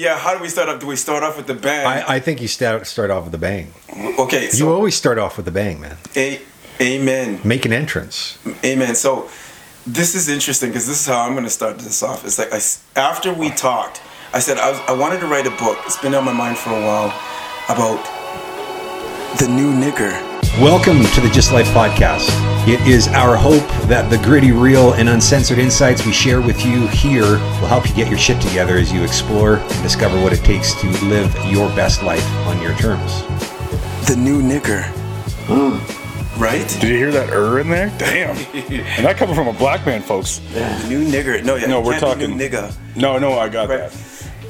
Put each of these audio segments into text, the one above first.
yeah, how do we start off? Do we start off with the bang? I, I think you start start off with the bang. okay, you always start off with the bang, man. a, amen, Make an entrance. amen. So this is interesting because this is how I'm going to start this off. It's like I after we talked, I said I, was, I wanted to write a book. It's been on my mind for a while about the new nigger. Welcome to the GYST Life podcast. It is our hope that the gritty, real, and uncensored insights we share with you here will help you get your shit together as you explore and discover what it takes to live your best life on your terms. The new nigger. right? Did you hear that er in there? Damn. and that coming from a black man, folks. The new nigger. No, yeah, No, we're talking- new nigga. No, no, I got Right. that.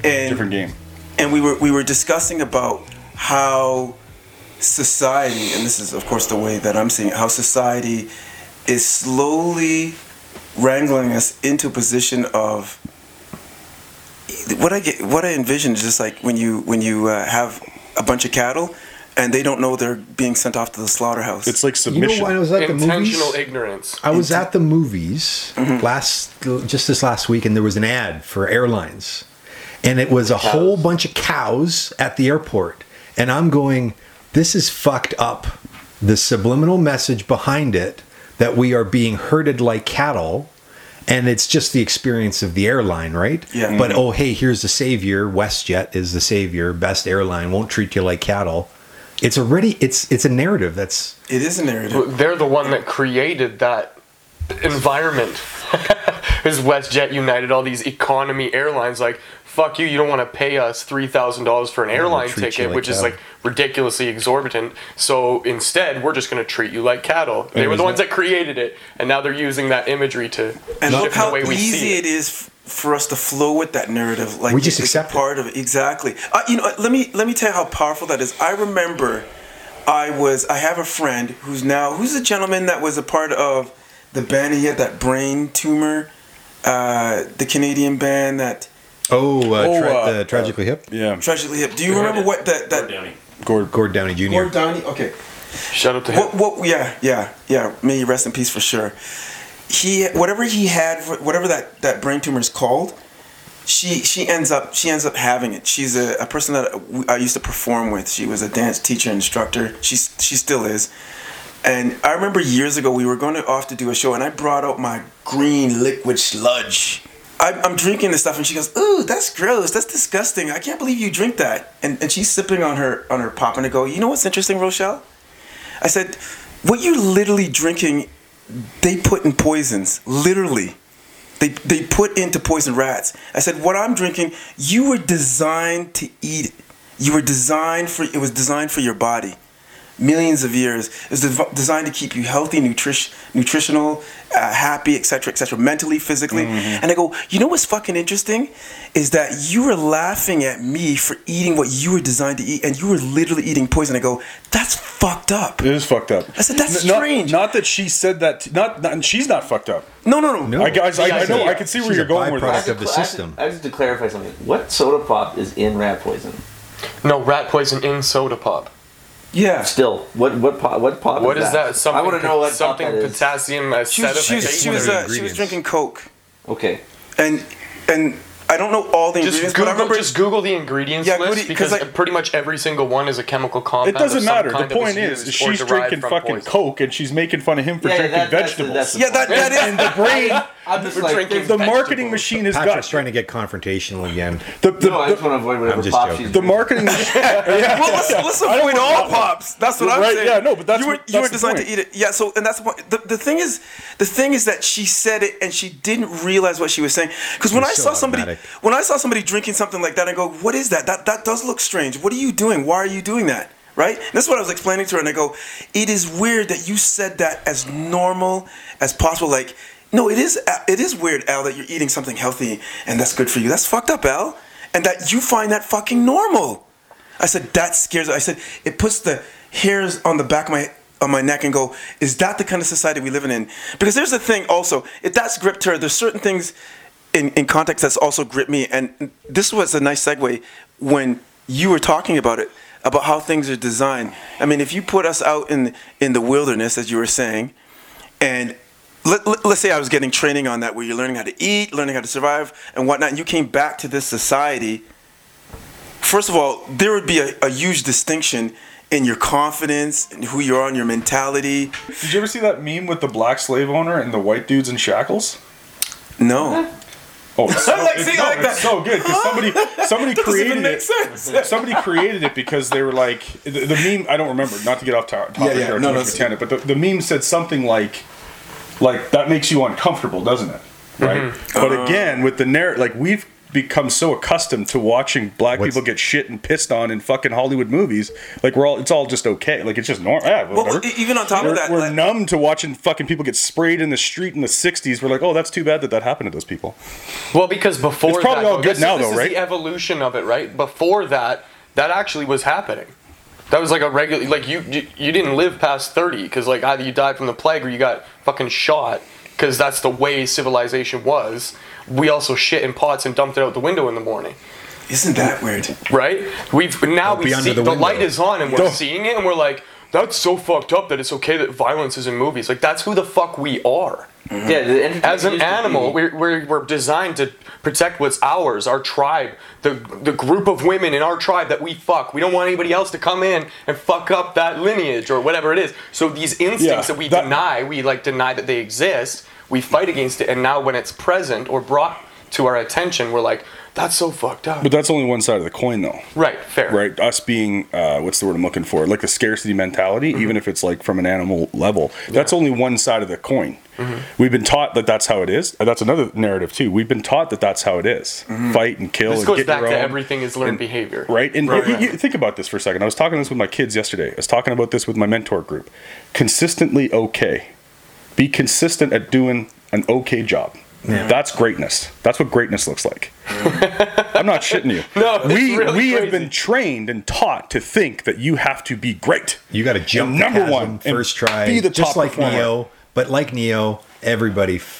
And Different game. and we were we were discussing about how society and this is of course the way that I'm seeing it, how society is slowly wrangling us into a position of what I get what I envision is just like when you when you uh, have a bunch of cattle and they don't know they're being sent off to the slaughterhouse. It's like submission. You submission. know when I was at the Intentional movies? ignorance. I was at the movies Mm-hmm. last just this last week, and there was an ad for airlines, and it was a whole bunch of cows at the airport, and I'm going, this is fucked up. The subliminal message behind it that we are being herded like cattle. And it's just the experience of the airline, right? Yeah. But mm-hmm. oh, hey, here's the savior. WestJet is the savior. Best airline won't treat you like cattle. It's already it's it's a narrative that's it is a narrative. They're the one that created that environment. Is WestJet United, all these economy airlines, like, fuck you, you don't want to pay us $3,000 for an airline ticket, like which is like ridiculously exorbitant. So instead, we're just going to treat you like cattle. They were the isn't ones that created it, and now they're using that imagery to And look how the way we easy see it is for us to flow with that narrative. Like We just it's accept it. part of it. Exactly. Uh, you know, let me let me tell you how powerful that is. I remember, I was I have a friend who's now who's a gentleman that was a part of the band. He had that brain tumor. Uh, the Canadian band that oh, uh, Oh, tra- uh, the tragically hip. yeah. tragically hip. Do you remember what that that Gord. Gord Downie Jr. Gord Downie? Okay. Shout out to him. What, what, yeah, yeah, yeah. May he rest in peace for sure. He, whatever he had, whatever that, that brain tumor is called, she, she ends up, she ends up having it. She's a, a person that I used to perform with. She was a dance teacher, instructor. She's, she still is. And I remember years ago we were going to off to do a show, and I brought out my green liquid sludge. I, I'm drinking this stuff, and she goes, "Ooh, that's gross. That's disgusting. I can't believe you drink that." And and she's sipping on her on her pop, and I go, "You know what's interesting, Rochelle?" I said, "What you're literally drinking, they put in poisons. Literally, they they put into poison rats." I said, "What I'm drinking, you were designed to eat. it. You were designed for. It was designed for your body." Millions of years. is dev- designed to keep you healthy, nutrition, nutritional, uh, happy, etc., etc., mentally, physically. Mm-hmm. And I go, you know what's fucking interesting is that you were laughing at me for eating what you were designed to eat, and you were literally eating poison. I go, that's fucked up. It is fucked up. I said, that's N- not- strange. Not, that she said that. T- not, not. She's not fucked up. No, no, no, No. I, guys, I, I know. I can see where She's you're a going with byproduct this. of the I have to- system. I just to clarify something. What soda pop is in rat poison? No, rat poison in soda pop. Yeah. Still, what what pop? What pop? What is that? Something, I want to know what something pop that is. potassium She was, she was, she was, of the uh, she was drinking Coke, Okay. and and I don't know all the Just ingredients, but I remember just Google the ingredients Yeah, list 'cause, like- pretty much every single one is a chemical compound. It doesn't matter. The point was is, she's drinking fucking poison. coke, and she's making fun of him for Yeah, yeah, drinking that- that's the- vegetables. that's the yeah, that that is and the brain, I'm just like drinking the there's- marketing machine has Patrick's got trying to get confrontational again. the the, No, I just the, want to avoid whatever I'm just pop joking. the marketing. yeah, well, let's, let's avoid all pops. That's what I'm Right, saying. yeah, no, but that's you were what- you were that's the designed point. to eat it. Yeah, so and that's the point. The, the thing is, the thing is that she said it and she didn't realize what she was saying. Because when I It's so saw somebody, when I saw somebody drinking something like that, I go, "What is that? That that does look strange. What are you doing? Why are you doing that?" Right? And that's what I was explaining to her, and I go, "It is weird that you said that as normal as possible. Like, no, it is it is weird, Al, that you're eating something healthy and that's good for you. That's fucked up, Al, and that you find that fucking normal." I said that scares. I said it puts the hairs on the back of my on my neck and go, is that the kind of society we live in? Because there's the thing also, if that's gripped her, there's certain things in, in context that's also gripped me. And this was a nice segue when you were talking about it, about how things are designed. I mean, if you put us out in in the wilderness, as you were saying, and let, let, us say I was getting training on that, where you're learning how to eat, learning how to survive, and whatnot, and you came back to this society first of all, there would be a, a huge distinction in your confidence, and who you are, and your mentality. Did you ever see that meme with the black slave owner and the white dudes in shackles? No. Oh, it's so, like it's, seeing no, like it's so good because somebody somebody created it. sense. Somebody created it because they were like the, the meme. I don't remember. Not to get off topic Yeah, yeah, here, no, too no, much of tangent, but the, the meme said something like, like that makes you uncomfortable, doesn't it? Right. But Uh. again, with the narrative, like we've become so accustomed to watching black What's- people get shit and pissed on in fucking Hollywood movies, like we're all it's all just okay. Like it's just normal. Yeah, Well, even on top we're, of that, we're like- numb to watching fucking people get sprayed in the street in the '60s. We're like, oh, that's too bad that that happened to those people. Well, because before It's probably that, all though, good this, now, this though, is right? the evolution of it, right? Before that, that actually was happening. That was like a regular, like you you, you didn't live past thirty because like either you died from the plague or you got fucking shot because that's the way civilization was. We also shit in pots and dumped it out the window in the morning, Isn't that weird? right? We've now Don't we see the the, light is on and we're Don't. seeing it and we're like, that's so fucked up that it's okay that violence is in movies. Like that's who the fuck we are. Yeah, the entertainment As an animal, we're, we're, we're designed to protect what's ours, our tribe, the the group of women in our tribe that we fuck. We don't want anybody else to come in and fuck up that lineage or whatever it is. So these instincts Yeah, that we that- deny, we like deny that they exist. We fight against it, and now when it's present or brought to our attention, we're like, that's so fucked up. But that's only one side of the coin, though. right, fair. right? Us being, uh, what's the word I'm looking for? Like the scarcity mentality, Mm-hmm. even if it's like from an animal level, that's only one side of the coin. Mm-hmm. We've been taught that that's how it is. Uh, That's another narrative too. We've been taught that that's how it is. Fight and kill. Mm-hmm. This and goes get back your to everything is learned and- behavior. Right, and Right, you- right. you think about this for a second. I was talking this with my kids yesterday. I was talking about this with my mentor group. Consistently okay. Be consistent at doing an okay job. That's greatness. That's what greatness looks like. I'm not shitting you. No, it's we really we have been trained and taught to think that you have to be great. You got to jump And the number chasm one, try, be the just top like performer. Neo. But like Neo, everybody f-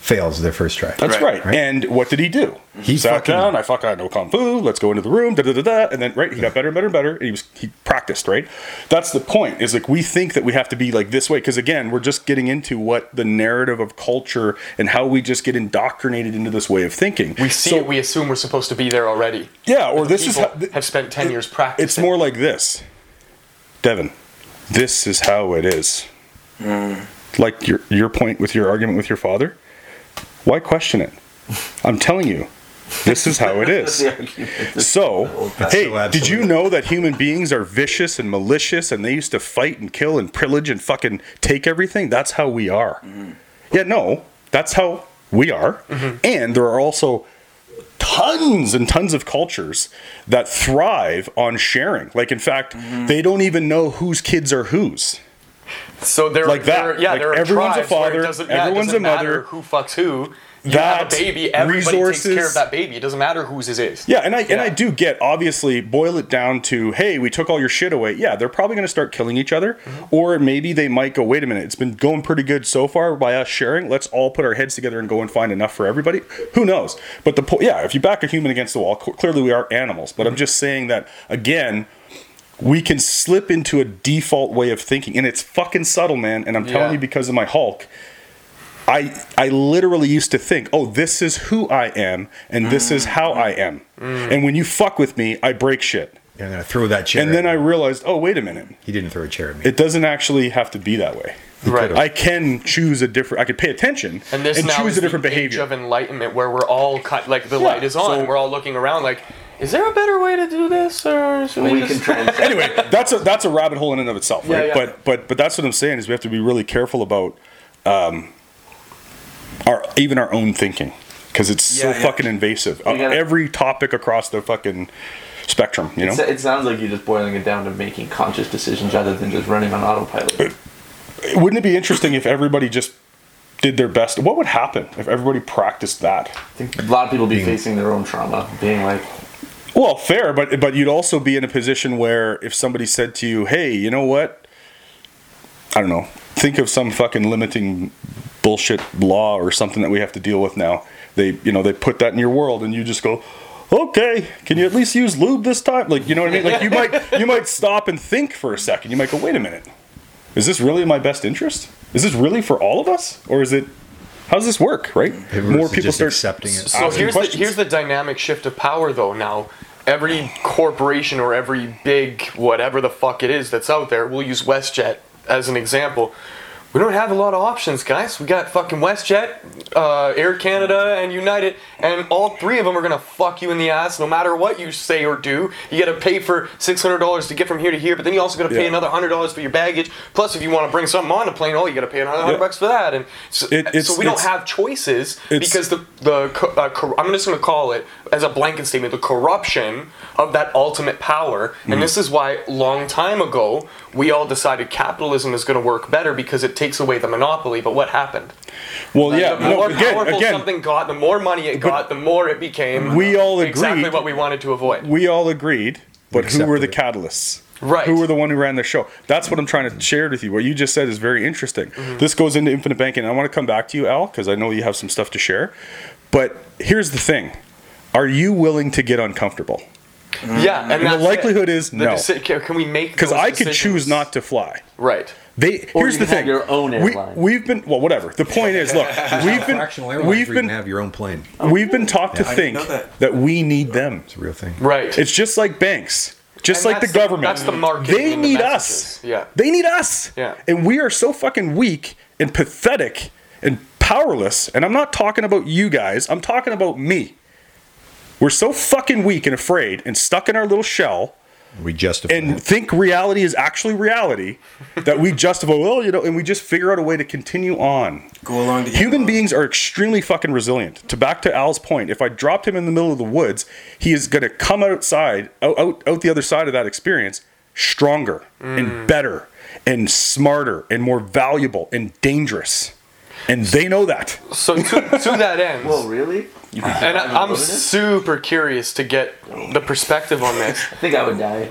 fails their first try. That's Right. right. And what did he do? He sat fucking- down. I fuck. I know kung fu. Let's go into the room. Da da da da. And then right, he got better and better and better. And he was he practiced. Right. That's the point. Is like we think that we have to be like this way because again, we're just getting into what the narrative of culture and how we just get indoctrinated into this way of thinking. We see So- it, we assume we're supposed to be there already. yeah. Or this is how, th- have spent 10 years practicing. It's more like this, Devin. This is how it is. Hmm. Like your your point with your argument with your father. Why question it? I'm telling you, this is how it is. The argument is- So, hey, did you know that human beings are vicious and malicious and they used to fight and kill and pillage and fucking take everything? That's how we are. Mm-hmm. Yeah, no, that's how we are. Mm-hmm. And there are also tons and tons of cultures that thrive on sharing. Like, in fact, mm-hmm. they don't even know whose kids are whose. So they're Like that. there- yeah, Like there are everyone's a tribes where it father, yeah, everyone's a mother. Who fucks who? You That, have a baby. Everybody takes care resources- of that baby. It doesn't matter whose it is. Yeah, and I and I do get obviously boil it down to hey, we took all your shit away. Yeah, they're probably going to start killing each other, Mm-hmm. or maybe they might go. Wait a minute, it's been going pretty good so far by us sharing. Let's all put our heads together and go and find enough for everybody. Who knows? But the po- yeah, if you back a human against the wall, clearly we are animals. But I'm just saying that again. We can slip into a default way of thinking, and it's fucking subtle, man. And I'm telling Yeah. you, because of my Hulk, I I literally used to think, oh, this is who I am, and this is mm. how I am. Mm. And when you fuck with me, I break shit. I'm going to throw that chair. And then at I him. realized, oh, wait a minute, He didn't throw a chair at me. it doesn't actually have to be that way. Right. I can choose a different. I could pay attention And this now choose is a different the behavior. age of enlightenment where we're all cut, like the light is on. so- and we're all looking around like, is there a better way to do this, or should we, we just? can transcend. anyway, that's a that's a rabbit hole in and of itself, Yeah, right? yeah. But but but that's what I'm saying is we have to be really careful about um, our even our own thinking because it's so Yeah, yeah. fucking invasive. Uh, gotta- every topic across the fucking spectrum, you know. It's- It sounds like you're just boiling it down to making conscious decisions rather than just running on autopilot. Wouldn't it be interesting if everybody just did their best? What would happen if everybody practiced that? I think a lot of people be facing their own trauma, being like, Well, fair, but but you'd also be in a position where if somebody said to you, "Hey, you know what? I don't know. Think of some fucking limiting bullshit law or something that we have to deal with now." They, you know, they put that in your world, and you just go, "Okay, can you at least use lube this time?" Like, you know what I mean? Like, you might you might stop and think for a second. You might go, "Wait a minute, is this really in my best interest? Is this really for all of us, or is it?" How does this work, right? Everyone's start accepting it. So asking here's the, here's the dynamic shift of power, though. Now, every corporation or every big whatever the fuck it is that's out there, we'll use WestJet as an example. We don't have a lot of options, guys. We got fucking WestJet, uh, Air Canada, and United, and all three of them are gonna fuck you in the ass no matter what you say or do. You gotta pay for six hundred dollars to get from here to here, but then you also gotta pay Yeah. another hundred dollars for your baggage. Plus, if you want to bring something on the plane, oh, you gotta pay another hundred Yeah. bucks for that. And so, It- so we don't have choices because the the uh, cor- I'm just gonna call it as a blanket statement the corruption of that ultimate power. Mm-hmm. And this is why long time ago we all decided capitalism is going to work better because it takes away the monopoly. But what happened? Well, yeah, the no, more again, powerful again, something got, the more money it got, the more it became. we all agreed exactly agreed- what we wanted to avoid. we all agreed, but who were the accepted catalysts? Right. Who were the one who ran the show? That's what I'm trying to share with you. What you just said is very interesting. Mm-hmm. This goes into infinite banking. I want to come back to you, Al, because I know you have some stuff to share. But here's the thing: Are you willing to get uncomfortable? Mm-hmm. yeah, and And the likelihood it. is The no. deci- can, can we make? Because those I could decisions? choose not to fly. Right. They Or here's you the thing. your own we, airline. we've been well, whatever. The point is, look, we've been we've been have your own plane. we've been taught to I think that. that we need them. It's a real thing. Right. It's just like banks, just And like the that's the- government. that's the marketing They and the need us. Yeah. They need us. Yeah. And we are so fucking weak and pathetic and powerless. And I'm not talking about you guys. I'm talking about me. We're so fucking weak and afraid and stuck in our little shell We justify and it. think reality is actually reality that we justify, well, you know, and we just figure out a way to continue on. Go along to get Human along. beings are extremely fucking resilient. To back to Al's point, if I dropped him in the middle of the woods, he is going to come outside, out, out, out the other side of that experience, stronger and mm. better and smarter and more valuable and dangerous. And they know that. So to, to that end, well, really? And die in the I, I'm super curious to get the perspective on this. I think I would die.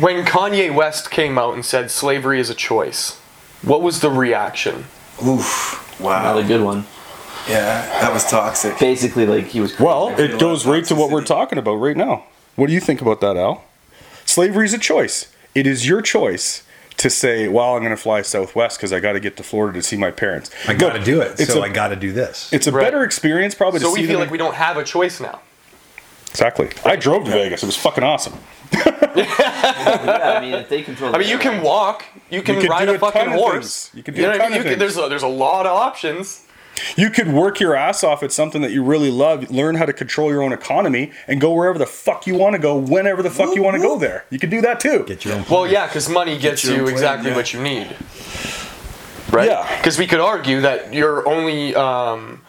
When Kanye West came out and said slavery is a choice, what was the reaction? Oof. Not Wow. a good one. Yeah, that was toxic. Basically, like he was. Well, it goes right to what we're talking about right now. What do you think about that, Al? Slavery is a choice. It is your choice to say, "Well, I'm going to fly Southwest because I got to get to Florida to see my parents." I got to do it. It's so a- I got to do this. It's a Right. better experience, probably. So to we see feel them- like we don't have a choice now. exactly. I drove to Vegas. It was fucking awesome. yeah, I mean, if they control. I mean, you can walk, you can could ride a a fucking horse. You can do know a what ton I mean? of You could- there's a, there's a lot of options. You could work your ass off at something that you really love, learn how to control your own economy, and go wherever the fuck you want to go, whenever the fuck you want to go there. You could do that too. Get your own. Well, yeah, because money gets your you plane, exactly yeah. what you need. Right? Yeah. Because we could argue that you're only um,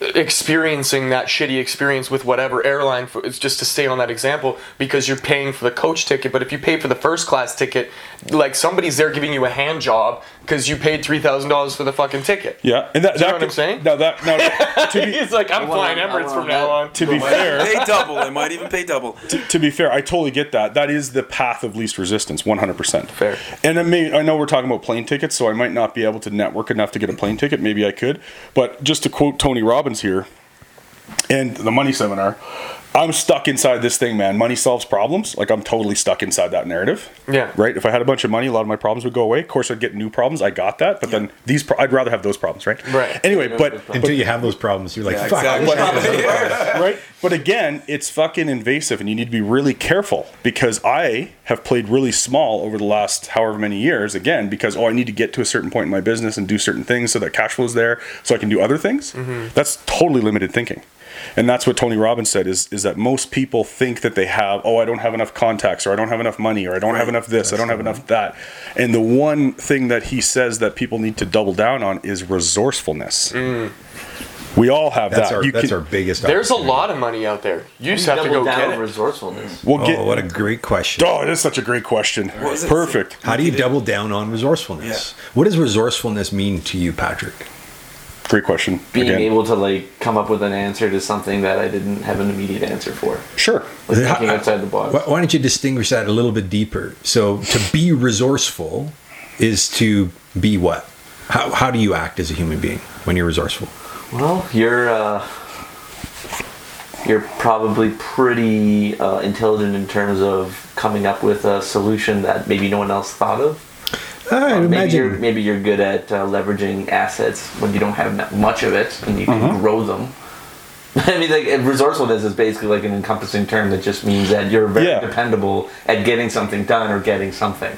experiencing that shitty experience with whatever airline, for, it's just to stay on that example, because you're paying for the coach ticket. But if you pay for the first class ticket, like somebody's there giving you a hand job because you paid $3,000 for the fucking ticket. Yeah, and that, Do you that know what I'm saying? Now that now to be, He's like, I'm I flying Emirates from now on. to be fair, Pay double. I might even pay double. to, to be fair, I totally get that. That is the path of least resistance, 100%. Fair. And I, may, I know we're talking about plane tickets, so I might not be able to network enough to get a plane ticket. Maybe I could. But just to quote Tony Robbins here and the money seminar, I'm stuck inside this thing, man. Money solves problems. Like I'm totally stuck inside that narrative. Yeah. Right. If I had a bunch of money, a lot of my problems would go away. Of course, I'd get new problems. I got that. But then these, pro- I'd rather have those problems. Right. Right. Anyway, but Until you have those problems, you're like, Yeah, fuck. exactly. right? But again, it's fucking invasive, and you need to be really careful because I have played really small over the last however many years. Again, because oh, I need to get to a certain point in my business and do certain things so that cash flow's there, so I can do other things. Mm-hmm. That's totally limited thinking. And that's what Tony Robbins said is is that most people think that they have, oh, I don't have enough contacts, or I don't have enough money, or I don't have enough this, I don't have enough that. And the one thing that he says that people need to double down on is resourcefulness. Mm. We all have That's that. our You that's can- our biggest. There's a lot of money out there. You just have to go down get on it. resourcefulness. We'll get. Oh, what a great question. Oh, it is such a great question. was? Perfect. How do you double down on resourcefulness? What does resourcefulness mean to you, Patrick? Great question. Being Again. able to like come up with an answer to something that I didn't have an immediate answer for, Sure. like thinking outside the box. Why, why don't you distinguish that a little bit deeper? So, to be resourceful is to be what? How, how do you act as a human being when you're resourceful? Well, you're uh, you're probably pretty uh, intelligent in terms of coming up with a solution that maybe no one else thought of. I Uh, maybe you're maybe you're good at uh, leveraging assets when you don't have much of it, and you can grow them. I mean, like resourcefulness is basically like an encompassing term that just means that you're very Yeah. dependable at getting something done or getting something.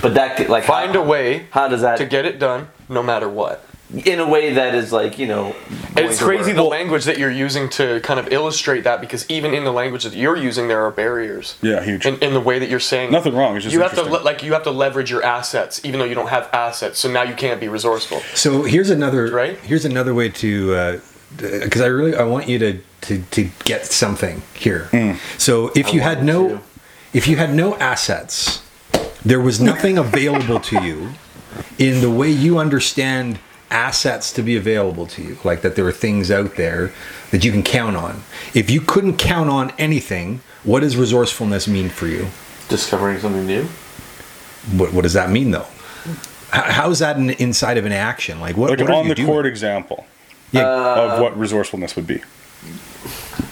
But that could- like Find how, a way How does that to get it done, no matter what. In a way that is like you know? It's crazy the language that you're using to kind of illustrate that because even in the language that you're using, there are barriers. Yeah, huge. In, in the way that you're saying Nothing wrong, it's just you have to le- like you have to leverage your assets, even though you don't have assets. So now you can't be resourceful. So here's another Right? here's another way to uh, because I really I want you to to, to get something here. Hmm. So if I you had no to. if you had no assets, there was nothing available to you in the way you understand assets to be available to you, like that there are things out there that you can count on. If you couldn't count on anything, what does resourcefulness mean for you? discovering something new. What, what does that mean though? How, how is that an, inside of an action? Like what? Like what an are on you the doing? court example Yeah. of what resourcefulness would be.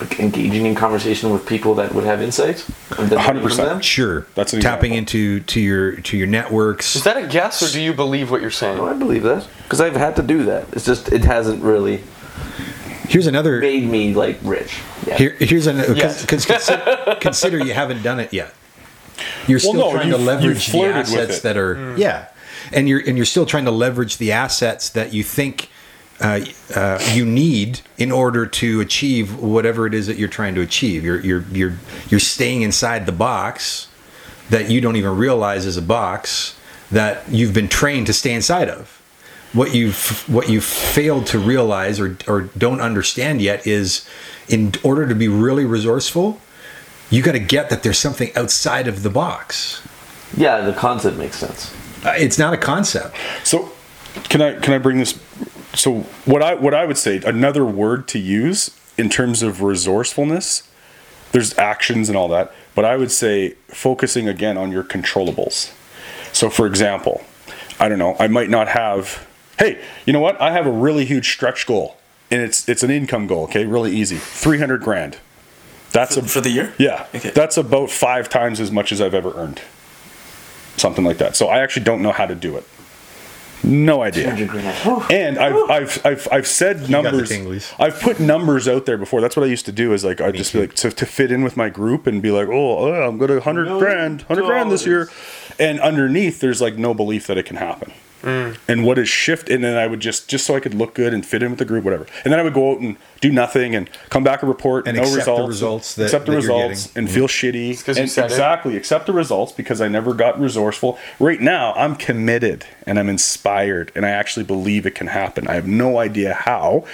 Like engaging in conversation with people that would have insights. and then learning from 100%. Sure. That's an tapping into to your to your networks. Is that a guess, or do you believe what you're saying? No, I believe that because I've had to do that. It's just it hasn't really Here's another. made me like rich. Yeah. Here, here's another. Uh, yes. Consider, consider you haven't done it yet. You're still no, trying to leverage you've the assets that are mm. yeah, and you're and you're still trying to leverage the assets that you think. Uh, uh, you need in order to achieve whatever it is that you're trying to achieve. You're you're you're you're staying inside the box that you don't even realize is a box that you've been trained to stay inside of. What you've what you've failed to realize or or don't understand yet is, in order to be really resourceful, you got to get that there's something outside of the box. yeah, the concept makes sense. Uh, It's not a concept. So, can I can I bring this? So what I what I would say another word to use in terms of resourcefulness. There's actions and all that, but I would say focusing again on your controllables. So, for example, I don't know, I might not have. Hey, you know what? I have a really huge stretch goal, and it's it's an income goal. Okay, really easy, three hundred grand. That's a For the year? yeah, Okay. that's about five times as much as I've ever earned. Something like that. So I actually don't know how to do it. No idea. 200 grand. Whew. And I've, I've, I've, I've said got numbers. I've put numbers out there before. That's what I used to do. Is like I'd just be like to, to fit in with my group and be like, oh, oh I'm gonna hundred Million grand, hundred grand this year, and underneath there's like no belief that it can happen. Mm. And what is shift? And then I would just just so I could look good and fit in with the group, whatever. And then I would go out and do nothing and come back and report And no accept the results, results that- accept the that results, getting. and mm-hmm. feel shitty. And said it. exactly accept the results because I never got resourceful. Right now, I'm committed and I'm inspired, and I actually believe it can happen. I have no idea how,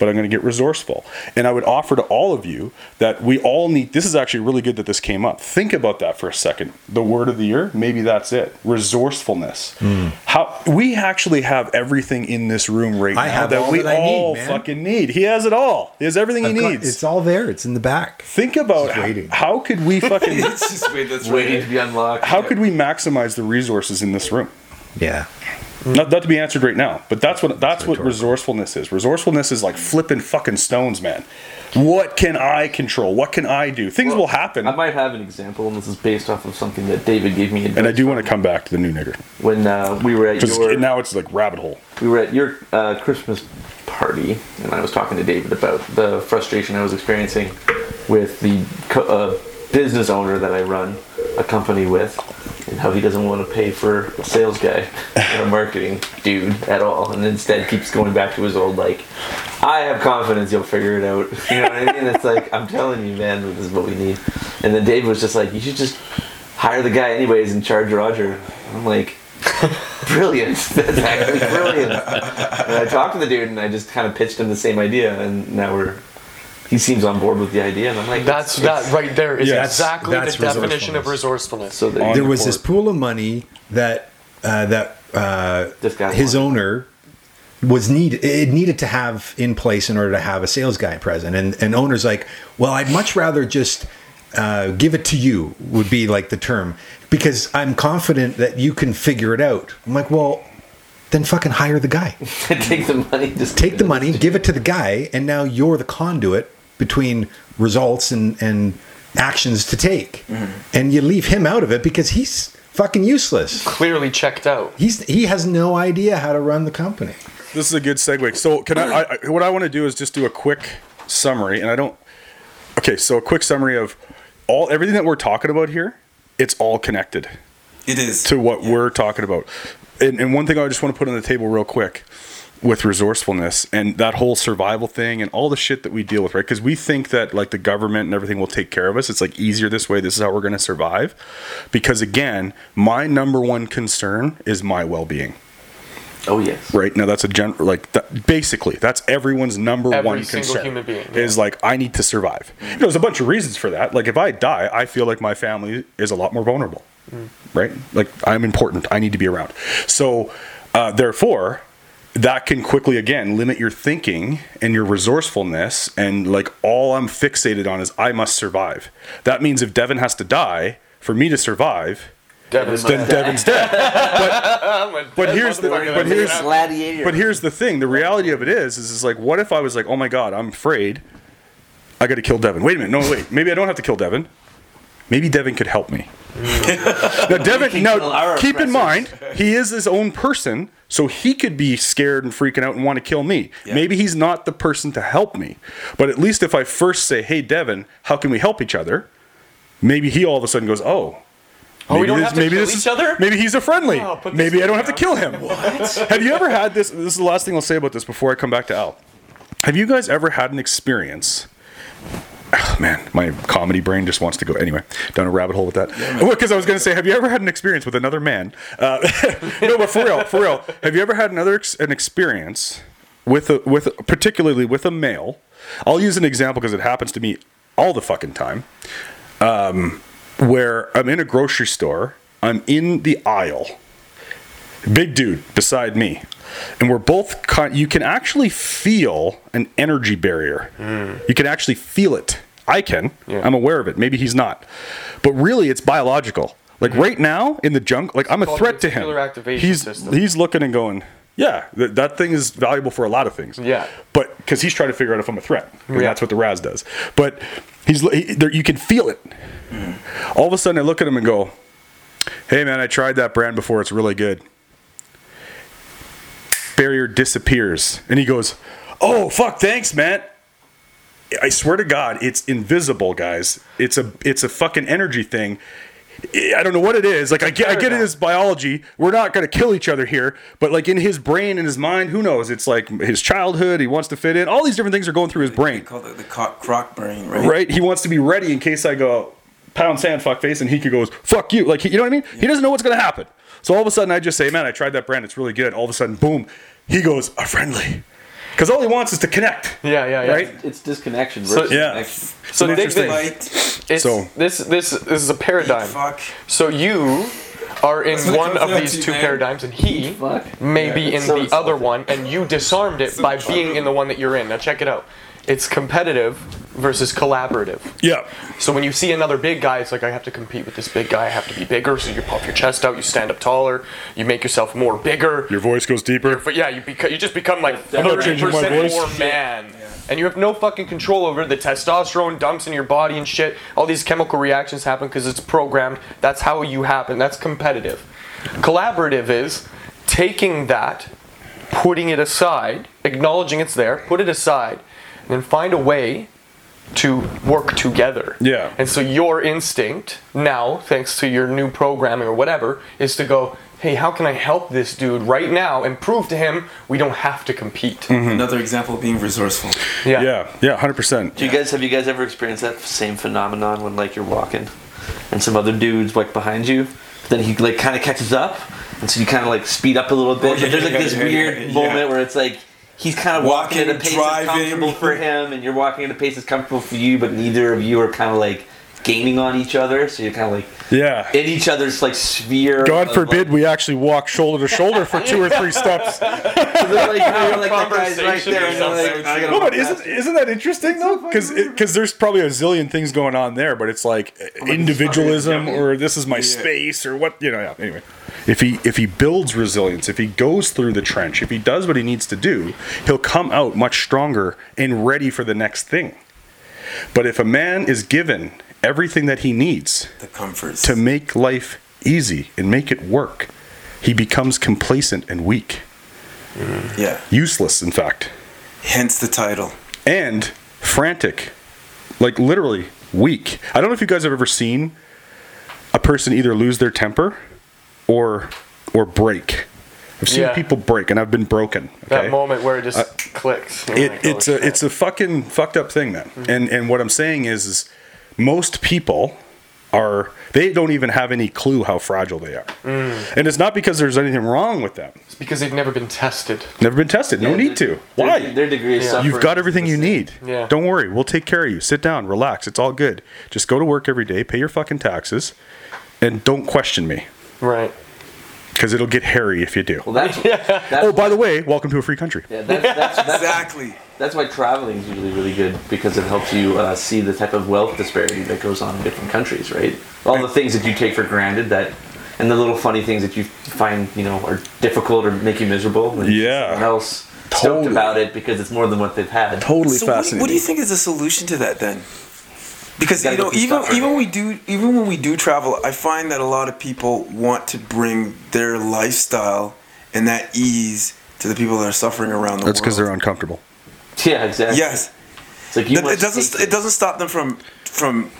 but I'm going to get resourceful. And I would offer to all of you that we all need. This is actually really good that this came up. Think about that for a second. The word of the year, maybe that's it. Resourcefulness. Hmm. How we actually have everything in this room right I now have that all we that I need, all man. fucking need. He has it all. He has everything he I've got- needs. it's all there. It's in the back. Think about how, how could we fucking It's just wait, that's Waiting right. to be unlocked. how could we maximize the resources in this room? Yeah. Not, not to be answered right now, but that's what that's what resourcefulness is. Resourcefulness is like flipping fucking stones, man. What can I control? What can I do? Things will happen, I might have an example, and this is based off of something that David gave me. and I do want to come back to the new nigger when uh, we were at your now it's like rabbit hole. we were at your uh, Christmas party, and I was talking to David about the frustration I was experiencing with the co- uh, business owner that I run a company with, and how he doesn't want to pay for a sales guy or a marketing dude at all, and instead keeps going back to his old like, I have confidence you'll figure it out. You know what I mean? It's like I'm telling you, man, this is what we need. And then Dave was just like, you should just hire the guy anyways and charge Roger. I'm like. Brilliant. That's actually brilliant. And I talked to the dude and I just kind of pitched him the same idea, and now we're he seems on board with the idea, and I'm like, That's it's- that right there is Yes, exactly that's the definition of resourcefulness. resourcefulness. So there, there the was this pool of money that uh, that uh, This guy his wanted. owner was need it needed to have in place in order to have a sales guy present and and owner's like well i'd much rather just uh, give it to you would be like the term because i'm confident that you can figure it out i'm like well then fucking hire the guy take the money, just take the money give it to the guy and now you're the conduit between results and and actions to take mm-hmm. and you leave him out of it because he's fucking useless Clearly checked out. He's he has no idea how to run the company. This is a good segue. So, can I, I? What I want to do is just do a quick summary, and I don't. Okay, so a quick summary of all everything that we're talking about here. It's all connected It is to what Yeah. we're talking about. And, and one thing I just want to put on the table real quick with resourcefulness and that whole survival thing and all the shit that we deal with, right? Because we think that like the government and everything will take care of us. It's like easier this way. This is how we're going to survive. Because again, my number one concern is my well being. Oh yes. Right now, that's a gen like that, basically that's everyone's number Every one single concern. human being, is like I need to survive. You know, there's a bunch of reasons for that. Like if I die, I feel like my family is a lot more vulnerable. Right? Like I'm important. I need to be around. So uh, therefore, that can quickly again limit your thinking and your resourcefulness. And like all I'm fixated on is I must survive. That means if Devin has to die for me to survive, Devin's then Devin's dead. But, but here's the but here's but here's the thing: the reality of it is, is, is like, what if I was like, oh my god, I'm afraid, I got to kill Devin. Wait a minute, no, wait, maybe I don't have to kill Devin. Maybe Devin could help me. now, Devin, can now kill our keep in mind, he is his own person, so he could be scared and freaking out and want to kill me. Maybe he's not the person to help me, but at least if I first say, "Hey, Devin, how can we help each other?" Maybe he all of a sudden goes, "Oh." Oh, we maybe don't this- have to maybe kill this each other? Maybe he's a friendly. Oh, maybe I don't have to kill him. what? Have you ever had this? This is the last thing I'll say about this before I come back to Al. Have you guys ever had an experience? Oh, man, my comedy brain just wants to go anyway down a rabbit hole with that. Because I was going to say, have you ever had an experience with another man? Uh, no, but for real, for real, have you ever had another ex- an experience with a with particularly with a male? I'll use an example because it happens to me all the fucking time where I'm in a grocery store, I'm in the aisle, big dude beside me, and we're both, con- you can actually feel an energy barrier. You can actually feel it. I can. Yeah. I'm aware of it. Maybe he's not. But really, it's biological. Like right now in the junk, like I'm a threat to him. He's system. he's looking and going, yeah, th- that thing is valuable for a lot of things. Yeah. But because he's trying to figure out if I'm a threat, and Yeah. that's what the RAS does. But he's he, there, you can feel it. All of a sudden, I look at him and go, "Hey, man, I tried that brand before. It's really good." Barrier disappears, and he goes, "Oh, fuck, thanks, man." I swear to God, it's invisible, guys. It's a it's a fucking energy thing. I don't know what it is. Like I get, I get it as biology. We're not going to kill each other here, but like in his brain and his mind, who knows? It's like his childhood. He wants to fit in. All these different things are going through his They brain, call it the co- croc brain, right? right? He wants to be ready in case I go pound sand, fuck face, and he could goes fuck you. Like he- you know what I mean? He doesn't know what's going to happen. So all of a sudden, I just say, man, I tried that brand. It's really good. All of a sudden, boom, he goes a friendly, because all he wants is to connect. Yeah, yeah, yeah. Right? It's disconnection So- Yeah. connection. So dig Interesting. this. Fight, It's, So- this this this is a paradigm. fuck. So you are in what one of these two man. paradigms, and he Fuck. may be in so the other one, and you disarmed it by being in the one that you're in. Now check it out. It's competitive versus collaborative. Yeah. So when you see another big guy, it's like I have to compete with this big guy. I have to be bigger. So you puff your chest out. You stand up taller. You make yourself more bigger. Your voice goes deeper. But yeah, you beca- you just become like I'm not thirty changing my percent voice. more man, and you have no fucking control over it. The testosterone dumps in your body and shit. All these chemical reactions happen because it's programmed. That's how you happen. That's competitive. Collaborative is taking that, putting it aside, acknowledging it's there, put it aside, and then find a way to work together. Yeah. And so your instinct now, thanks to your new programming or whatever, is to go, hey, how can I help this dude right now and prove to him we don't have to compete? Mm-hmm. Another example of being resourceful. Yeah. Yeah. Yeah. Hundred percent. Do you guys have you guys ever experienced that same phenomenon when like you're walking and some other dude's like behind you, then he like kind of catches up, and so you kind of like speed up a little bit. Oh, but there's like this weird yeah, yeah. moment where it's like he's kind of walking, Walking, at a pace driving. that's comfortable for him, and you're walking at a pace that's comfortable for you, but neither of you are kind of like gaining on each other, so you're kind of like Yeah. in each other's like sphere. God forbid like, we actually walk shoulder to shoulder for two or three steps. so they're like, you like that guy's right there, and like. I No, but isn't past isn't that interesting though? Because because there's probably a zillion things going on there, but it's like individualism or this is my space or what you know. Yeah. Anyway, if he if he builds resilience, if he goes through the trench, if he does what he needs to do, he'll come out much stronger and ready for the next thing. But if a man is given everything that he needs The comforts. to make life easy and make it work, he becomes complacent and weak, mm. yeah. useless, in fact. Hence the title. and frantic, like literally weak. I don't know if you guys have ever seen a person either lose their temper or or break. I've seen Yeah. people break, and I've been broken. Okay? That moment where it just uh, clicks. Oh it, like, it's oh, a shit. it's a fucking fucked up thing, man. Mm-hmm. And and what I'm saying is, is most people are they don't even have any clue how fragile they are, mm. and it's not because there's anything wrong with them. It's because they've never been tested. Never been tested. No Yeah, need to. Why? Their degree of Yeah. suffering. You've got everything you need. Yeah. Don't worry. We'll take care of you. Sit down, relax. It's all good. Just go to work every day, pay your fucking taxes, and don't question me Right. because it'll get hairy if you do. Well, that's, that's Oh, by the way, welcome to a free country. yeah, that's, that's, that's, Exactly. that's why traveling is usually really good because it helps you uh, see the type of wealth disparity that goes on in different countries, right? All the things that you take for granted that, and the little funny things that you find, you know, are difficult or make you miserable. When Yeah. Someone else stoked about it because it's more than what they've had. Totally So what, fascinating. what do you think is the solution to that then? Because Gotta you know, even even when we do even when we do travel, I find that a lot of people want to bring their lifestyle and that ease to the people that are suffering around the That's world. because they're uncomfortable. Yeah, exactly. yes. It's like you That- it doesn't it doesn't stop them from from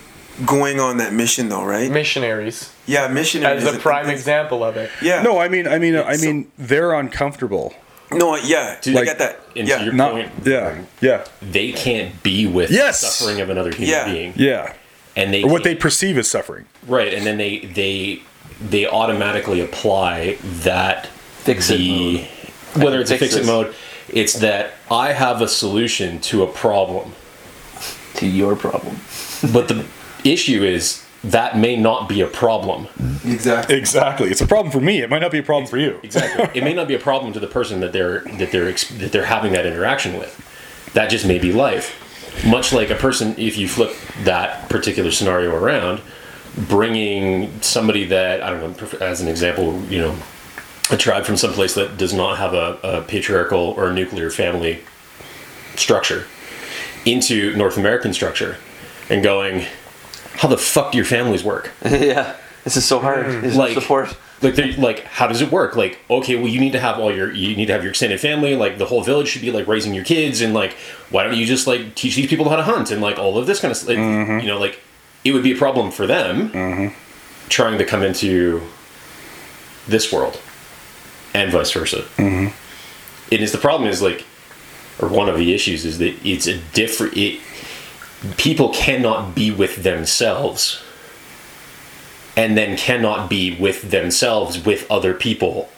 going on that mission though, right? Missionaries Yeah, missionaries. as a prime It's- example of it. Yeah. No, I mean, I mean, I So- mean, they're uncomfortable. No, yeah. I Like- get that. And Yeah. to your Not, point, yeah, yeah, they can't be with Yes! the suffering of another human Yeah. being, yeah. and they Or what they perceive as suffering. right, and then they they they automatically apply that Fix it the whether it's a Fix fix it mode, it's that I have a solution to a problem, to your problem. but the issue is that may not be a problem. Exactly. Exactly. It's a problem for me. It might not be a problem for you. Exactly. it may not be a problem to the person that they're that they're that they're having that interaction with. That just may be life. Much like a person, if you flip that particular scenario around, bringing somebody that I don't know, as an example, you know, a tribe from someplace that does not have a, a patriarchal or nuclear family structure into North American structure, and going, how the fuck do your families work? yeah, this is so hard. Mm. There's no like support. like like how does it work like okay well you need to have all your you need to have your extended family like the whole village should be like raising your kids and like why don't you just like teach these people how to hunt and like all of this kind of stuff like, mm-hmm. you know like it would be a problem for them mm-hmm. trying to come into this world and vice versa mm-hmm. it is the problem is like or one of the issues is that it's a different it people cannot be with themselves and then cannot be with themselves with other people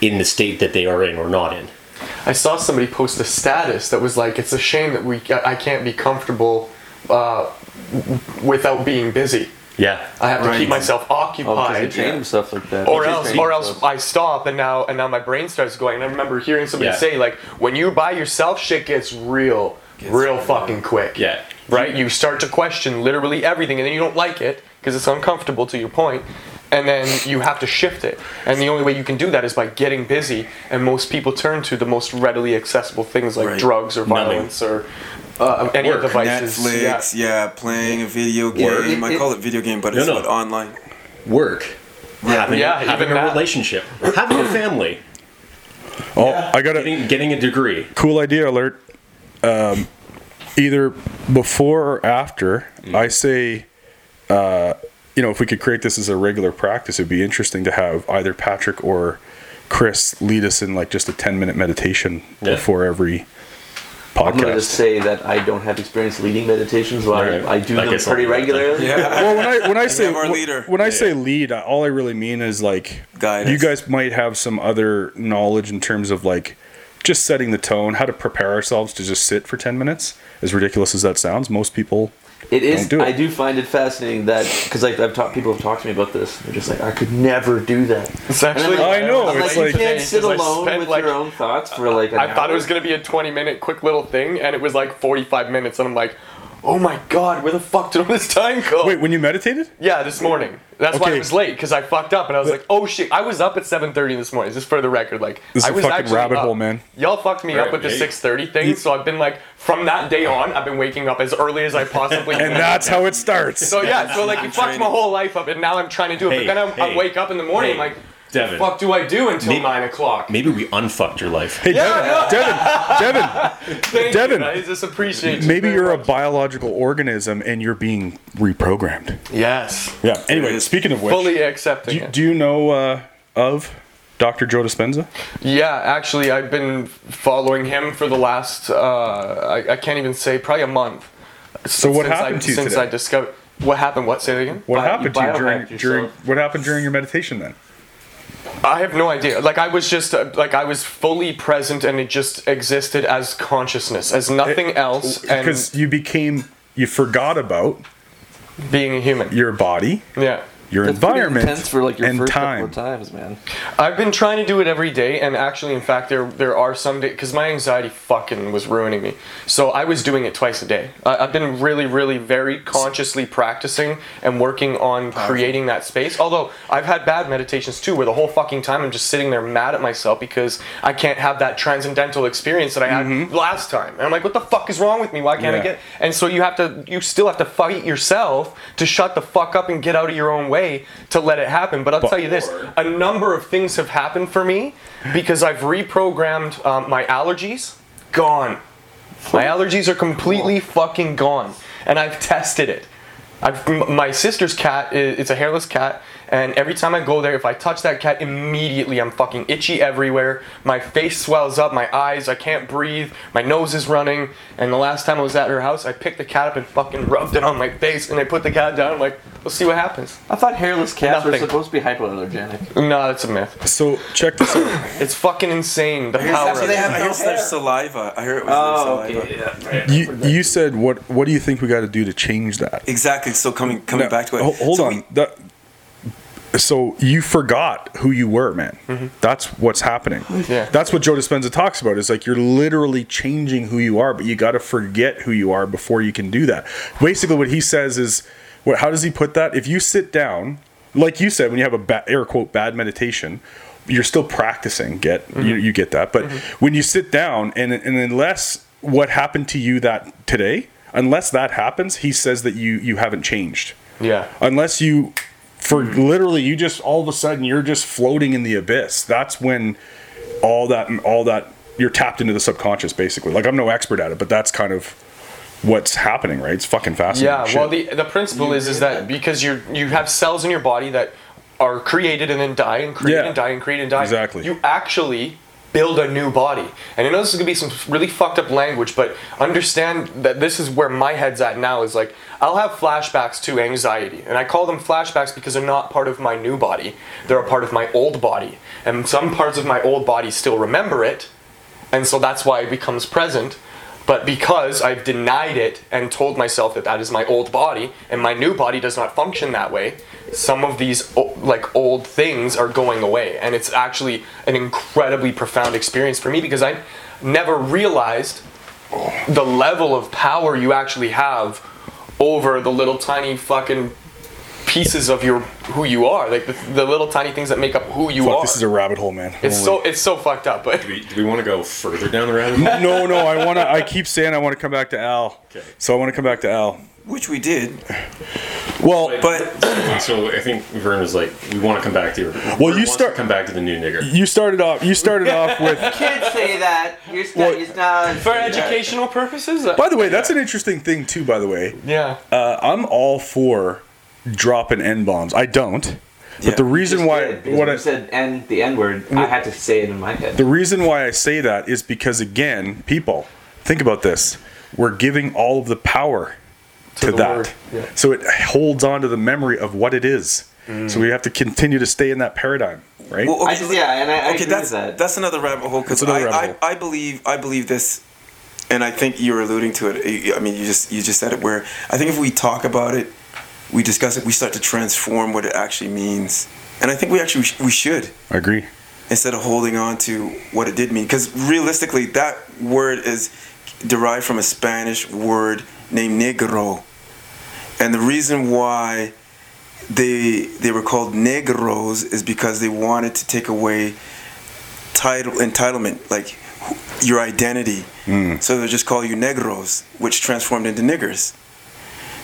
in the state that they are in or not in. I saw somebody post a status that was like, "It's a shame that we I can't be comfortable uh, without being busy. Yeah. I have to Right. keep myself occupied. Oh, because he occupied." trained himself like that. or else, or else himself. I stop and now and now my brain starts going. And I remember hearing somebody Yeah. say like, when you by yourself, shit gets real, real fucking quick. Yeah. Right. You start to question literally everything, and then you don't like it because it's uncomfortable to your point, and then you have to shift it. And the only way you can do that is by getting busy. And most people turn to the most readily accessible things like Right. drugs or Numbing. violence or uh, any of the vices. Yeah. Netflix, yeah. playing a video game. Work. I call it video game, but No, it's no. what online. Work. Having, Yeah, having a that. relationship. Having a family. Oh, I got a Getting, getting a degree. cool idea alert. Um, either before or after, I say, uh, you know, if we could create this as a regular practice, it'd be interesting to have either Patrick or Chris lead us in like just a 10 minute meditation Yeah. before every podcast. I'm gonna just say that I don't have experience leading meditations, but Alright. I, I do I them pretty do that regularly. Yeah. Well, when I when I say our leader. when I say lead, all I really mean is like Guide you guys might have some other knowledge in terms of like just setting the tone, how to prepare ourselves to just sit for ten minutes. As ridiculous as that sounds, most people It is. Don't do it. I do find it fascinating that because like I've talked people have talked to me about this. They're just like, I could never do that. It's I'm actually. like- I know, I'm it's like, like- you can't sit alone with like- your own thoughts for like. An I thought it was gonna be a 20 minute quick little thing, and it was like 45 minutes, and I'm like, oh my god, where the fuck did all this time go? wait. When you meditated, Yeah, this morning. That's why Okay. I was late because I fucked up and I was like, "Oh shit!" I was up at 7:30 this morning. Just for the record, like This is I a was fucking rabbit up. hole, man. Y'all fucked me up Right, with the 6:30 thing, so I've been like, from that day on, I've been waking up as early as I possibly can. and that's how it starts. So yeah, so like you fucked my whole life up, and now I'm trying to do it. Hey, but then I'm, I wake up in the morning, hey. like, Devin. fuck do I do until Maybe- nine o'clock? Maybe we unfucked your life. Hey, Yeah, Devin, Devin, Devin, Thank Devin, you, I just appreciate you maybe very you're a much. biological organism and you're being reprogrammed. yes, Yeah. Anyway, speaking of which, fully accepting do, you- it. do you know uh, of Dr. Joe Dispenza? Yeah, actually, I've been following him for the last, uh, I, I can't even say, probably a month. So what Since happened I, to you Since today? I discovered. What happened? What? Say it again? What Bio- happened to you biohacked during yourself. during what happened during your meditation then? I have no idea. Like, I was just, uh, like, I was fully present and it just existed as consciousness, as nothing else, Because you became you forgot about being a human. your body, Yeah. Your That's environment, intense for like your and first time. couple of times, man. I've been trying to do it every day, and actually, in fact, there there are some days because my anxiety fucking was ruining me. So I was doing it twice a day. I, I've been really, really, very consciously practicing and working on creating that space. Although I've had bad meditations too, where the whole fucking time I'm just sitting there mad at myself because I can't have that transcendental experience that I had mm-hmm. last time. And I'm like, what the fuck is wrong with me? Why can't I get? And so you have to, you still have to fight yourself to shut the fuck up and get out of your own way to let it happen. But I'll tell you this: a number of things have happened for me because I've reprogrammed um, my allergies. Gone. My allergies are completely fucking gone, and I've tested it. I've, my sister's cat is it's a hairless cat, and every time I go there, if I touch that cat, immediately I'm fucking itchy everywhere. My face swells up, my eyes, I can't breathe, my nose is running. And the last time I was at her house, I picked the cat up and fucking rubbed it on my face, and I put the cat down. I'm like, let's see what happens. I thought hairless cats were Nothing. supposed to be hypoallergenic. No, that's a myth. So check this out. It's fucking insane. The power. Actually, of they it. have, I hear their saliva. I heard it was Oh, their okay. saliva. Yeah. You you said what what do you think we got to do to change that? Exactly. So coming coming Now, back to it. ho- Hold So on. we- That- so you forgot who you were, man. Mm-hmm. That's what's happening. Yeah. That's what Joe Dispenza talks about. Is like you're literally changing who you are, but you got to forget who you are before you can do that. Basically, what he says is, what? How does he put that? If you sit down, like you said, when you have a ba- air quote bad meditation, you're still practicing. Get you, mm-hmm. you get that, but mm-hmm. when you sit down and and unless what happened to you that today, unless that happens, he says that you you haven't changed yeah. unless you for mm-hmm. literally you just all of a sudden you're just floating in the abyss that's when all that all that you're tapped into the subconscious basically like i'm no expert at it but that's kind of what's happening right it's fucking fascinating Yeah, shit. well, the the principle is is that because you you have cells in your body that are created and then die and create Yeah. and die and create and die. Exactly. You actually build a new body. And I know this is gonna be some really fucked up language, but understand that this is where my head's at now. Is like I'll have flashbacks to anxiety, and I call them flashbacks because they're not part of my new body. They're a part of my old body, and some parts of my old body still remember it, and so that's why it becomes present. But because I've denied it and told myself that that is my old body and my new body does not function that way, some of these like old things are going away, and it's actually an incredibly profound experience for me because I never realized the level of power you actually have over the little tiny fucking pieces of your who you are, like the, the little tiny things that make up who you Fuck, are. this is a rabbit hole man it's so it's so fucked up, but Do we, do we want to go further down the rabbit hole? no no i want to i keep saying i want to come back to al Okay. so i want to come back to al which we did, well but so I think Vern was like, we want to come back to. Vern you start- come back to the new nigger. you started off you started off with Can't say that. You're Well- not. not for educational purposes, by the way that's an interesting thing too by the way yeah. uh, i'm all for dropping n-bombs i don't but Yeah. the reason why what what I, you said N the N word, I had to say it in my head. The reason why I say that is because again, people, think about this. We're giving all of the power to, the that. yeah. So it holds on to the memory of what it is. Mm. So we have to continue to stay in that paradigm, right? well, I just yeah, and I, I okay, agree that's with that. that's another rabbit hole because I, another rabbit I, I believe I believe this, and I think you're alluding to it. I mean, you just you just said it. Where I think if we talk about it, we discuss it, we start to transform what it actually means, and I think we actually we should I agree. instead of holding on to what it did mean. Because realistically, that word is derived from a Spanish word named negro, and the reason why they they were called negros is because they wanted to take away title entitlement, like your identity. Hmm. So they just call you negros, which transformed into niggers.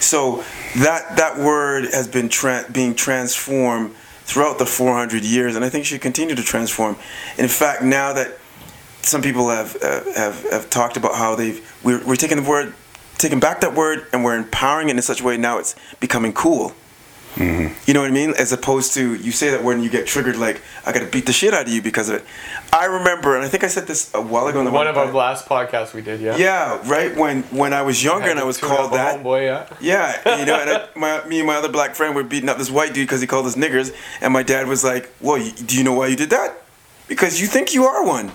So that that word has been tra- being transformed throughout the 400 years, and I think should continue to transform. In fact, now that some people have uh, have, have talked about how they've we're, we're taking the word, taking back that word, and we're empowering it in such a way now it's becoming cool. You know what I mean? As opposed to you say that when you get triggered, like I got to beat the shit out of you because of it. I remember, and I think I said this a while ago. In the One of our podcast. last podcasts we did, yeah. Yeah, right. When when I was younger and I was called that. Homeboy, yeah. Yeah, you know, and I, my, me and my other black friend were beating up this white dude because he called us niggers, and my dad was like, "Well, you, do you know why you did that? Because you think you are one."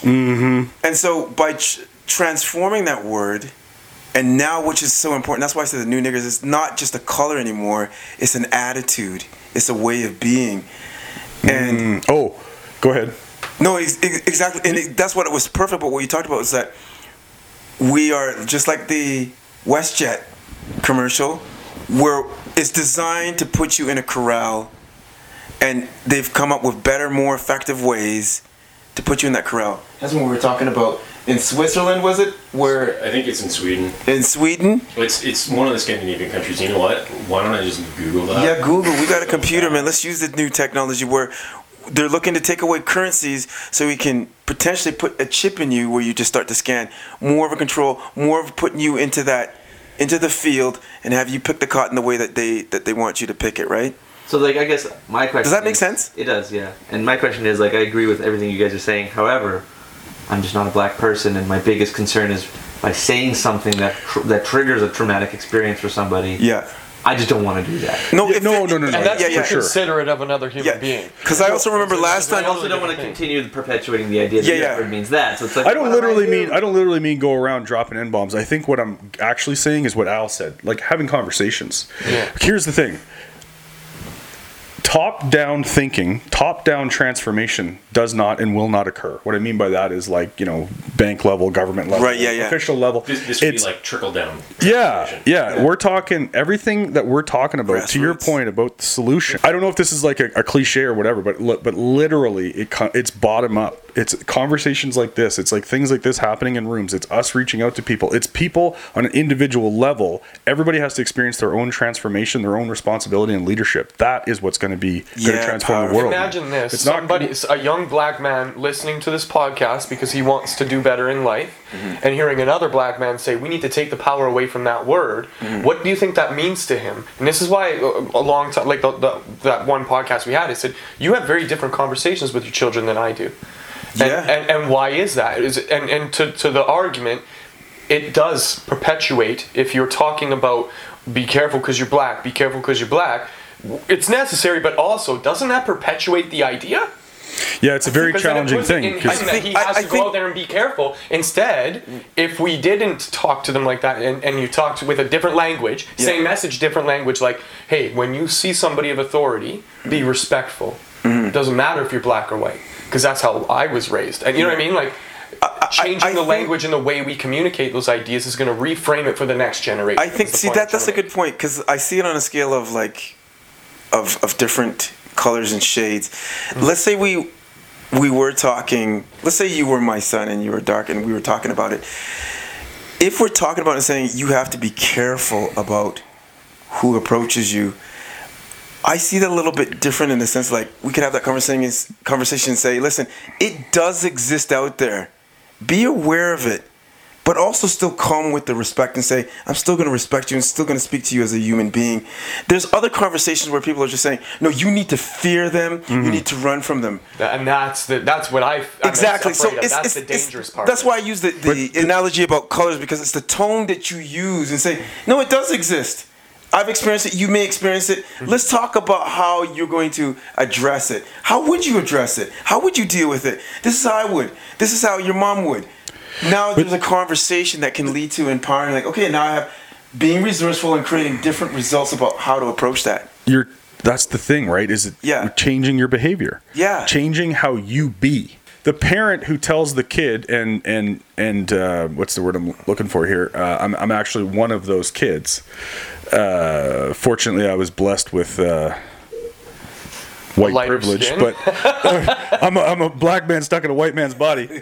Mm-hmm. And so by tr- transforming that word, and now which is so important, that's why I said the new niggers. It's not just a color anymore; it's an attitude. It's a way of being. And mm. Oh, go ahead. no, ex- ex- exactly, and it, that's what it was perfect. But what you talked about was that we are just like the WestJet commercial, where it's designed to put you in a corral, and they've come up with better, more effective ways to put you in that corral. That's what we were talking about in Switzerland, was it? Where I think it's in Sweden. in Sweden? It's it's one of the Scandinavian countries. You know what? Why don't I just Google that? Yeah, Google. We got a computer, man. Let's use the new technology where they're looking to take away currencies so we can potentially put a chip in you where you just start to scan more of a control, more of putting you into that into the field and have you pick the cotton the way that they that they want you to pick it, right? So like I guess my question Does that make is- sense? It does, yeah. And my question is like I agree with everything you guys are saying. However, I'm just not a black person, and my biggest concern is by saying something that tr- that triggers a traumatic experience for somebody. Yeah. I just don't want to do that. No, Yeah, if no, no, no, no. And that's Yeah, yeah, yeah. for sure. considerate of another human Yeah. being. Because I also remember last time. I time. also don't want to continue perpetuating the idea that Yeah, yeah. F word means that. So it's like I don't what am literally doing? mean I don't literally mean go around dropping n bombs. I think what I'm actually saying is what Al said, like having conversations. Yeah. Here's the thing. Top down thinking, top down transformation does not and will not occur. What I mean by that is like, you know, bank level, government level, Right, yeah, yeah. official level. This, this would be It's- like trickle down. yeah, transformation. yeah, We're talking everything that we're talking about. To your point about the solution, I don't know if this is like a, a cliche or whatever, but li- but literally, it it's bottom up. It's conversations like this. It's like things like this happening in rooms. It's us reaching out to people. It's people on an individual level. Everybody has to experience their own transformation, their own responsibility and leadership. That is what's going to be going to Yeah, transform the world. Imagine this: It's not- somebody, a young black man, listening to this podcast because he wants to do better in life, and hearing another black man say, "We need to take the power away from that word." What do you think that means to him? And this is why uh, a long time, like the, the, that one podcast we had, I said, "You have very different conversations with your children than I do." And, Yeah. and, and why is that? Is it, and and to, to the argument, it does perpetuate if you're talking about be careful because you're black, be careful because you're black. It's necessary, but also doesn't that perpetuate the idea? Yeah, it's a very Because then it challenging thing. in 'cause- him that he I- has I to go out there and be careful. Instead, if we didn't talk to them like that, and, and you talked with a different language, Yeah. same message, different language, like, hey, when you see somebody of authority, be respectful. Mm-hmm. It doesn't matter if you're black or white, because that's how I was raised. And you know what I mean? Like. Changing I the think- language and the way we communicate those ideas is going to reframe it for the next generation. I think see that that's a good point because I see it on a scale of like of of different colors and shades. Mm-hmm. Let's say we we were talking. Let's say you were my son and you were dark and we were talking about it. If we're talking about it and saying you have to be careful about who approaches you, I see that a little bit different in the sense like we could have that conversation conversation and say, listen, it does exist out there. Be aware of it, but also still come with the respect and say, I'm still going to respect you and still going to speak to you as a human being. There's other conversations where people are just saying, no, you need to fear them, you mm-hmm. need to run from them. And that's the that's what I I'm exactly. So of. it's, that's it's, the it's- dangerous part. That's why I use the, the analogy about colors because it's the tone that you use and say, no, it does exist. I've experienced it. You may experience it. Mm-hmm. Let's talk about how you're going to address it. How would you address it? How would you deal with it? This is how I would. This is how your mom would. Now there's a conversation that can lead to empowering. Like, okay, now I have being resourceful and creating different results about how to approach that. you're that's the thing right is it Yeah. changing your behavior Yeah. changing how you be the parent who tells the kid and and and uh, what's the word i'm looking for here uh, I'm, I'm actually one of those kids uh, fortunately i was blessed with uh, white Lighter privilege skin. but I'm, a, I'm a black man stuck in a white man's body like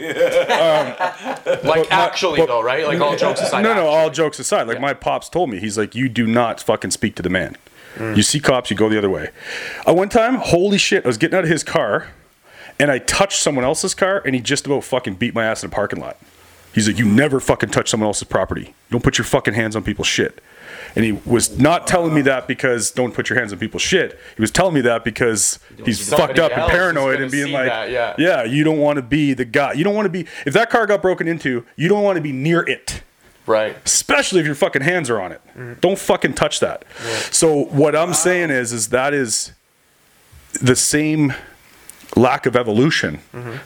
my- actually but- though, right? Like all jokes aside. no, no. actually. All jokes aside, like Yeah. my pops told me, he's like, "You do not fucking speak to the man. You see cops, you go the other way. Uh, one time, holy shit, I was getting out of his car, and I touched someone else's car, and he just about fucking beat my ass in a parking lot. He's like, "You never fucking touch someone else's property. You don't put your fucking hands on people's shit." And he was not telling me that because don't put your hands on people's shit. He was telling me that because he's Somebody fucked up and paranoid and being like, that, yeah. yeah, you don't want to be the guy. You don't want to be if that car got broken into, you don't want to be near it Right. especially if your fucking hands are on it. Don't fucking touch that. So what I'm saying is, is that is the same lack of evolution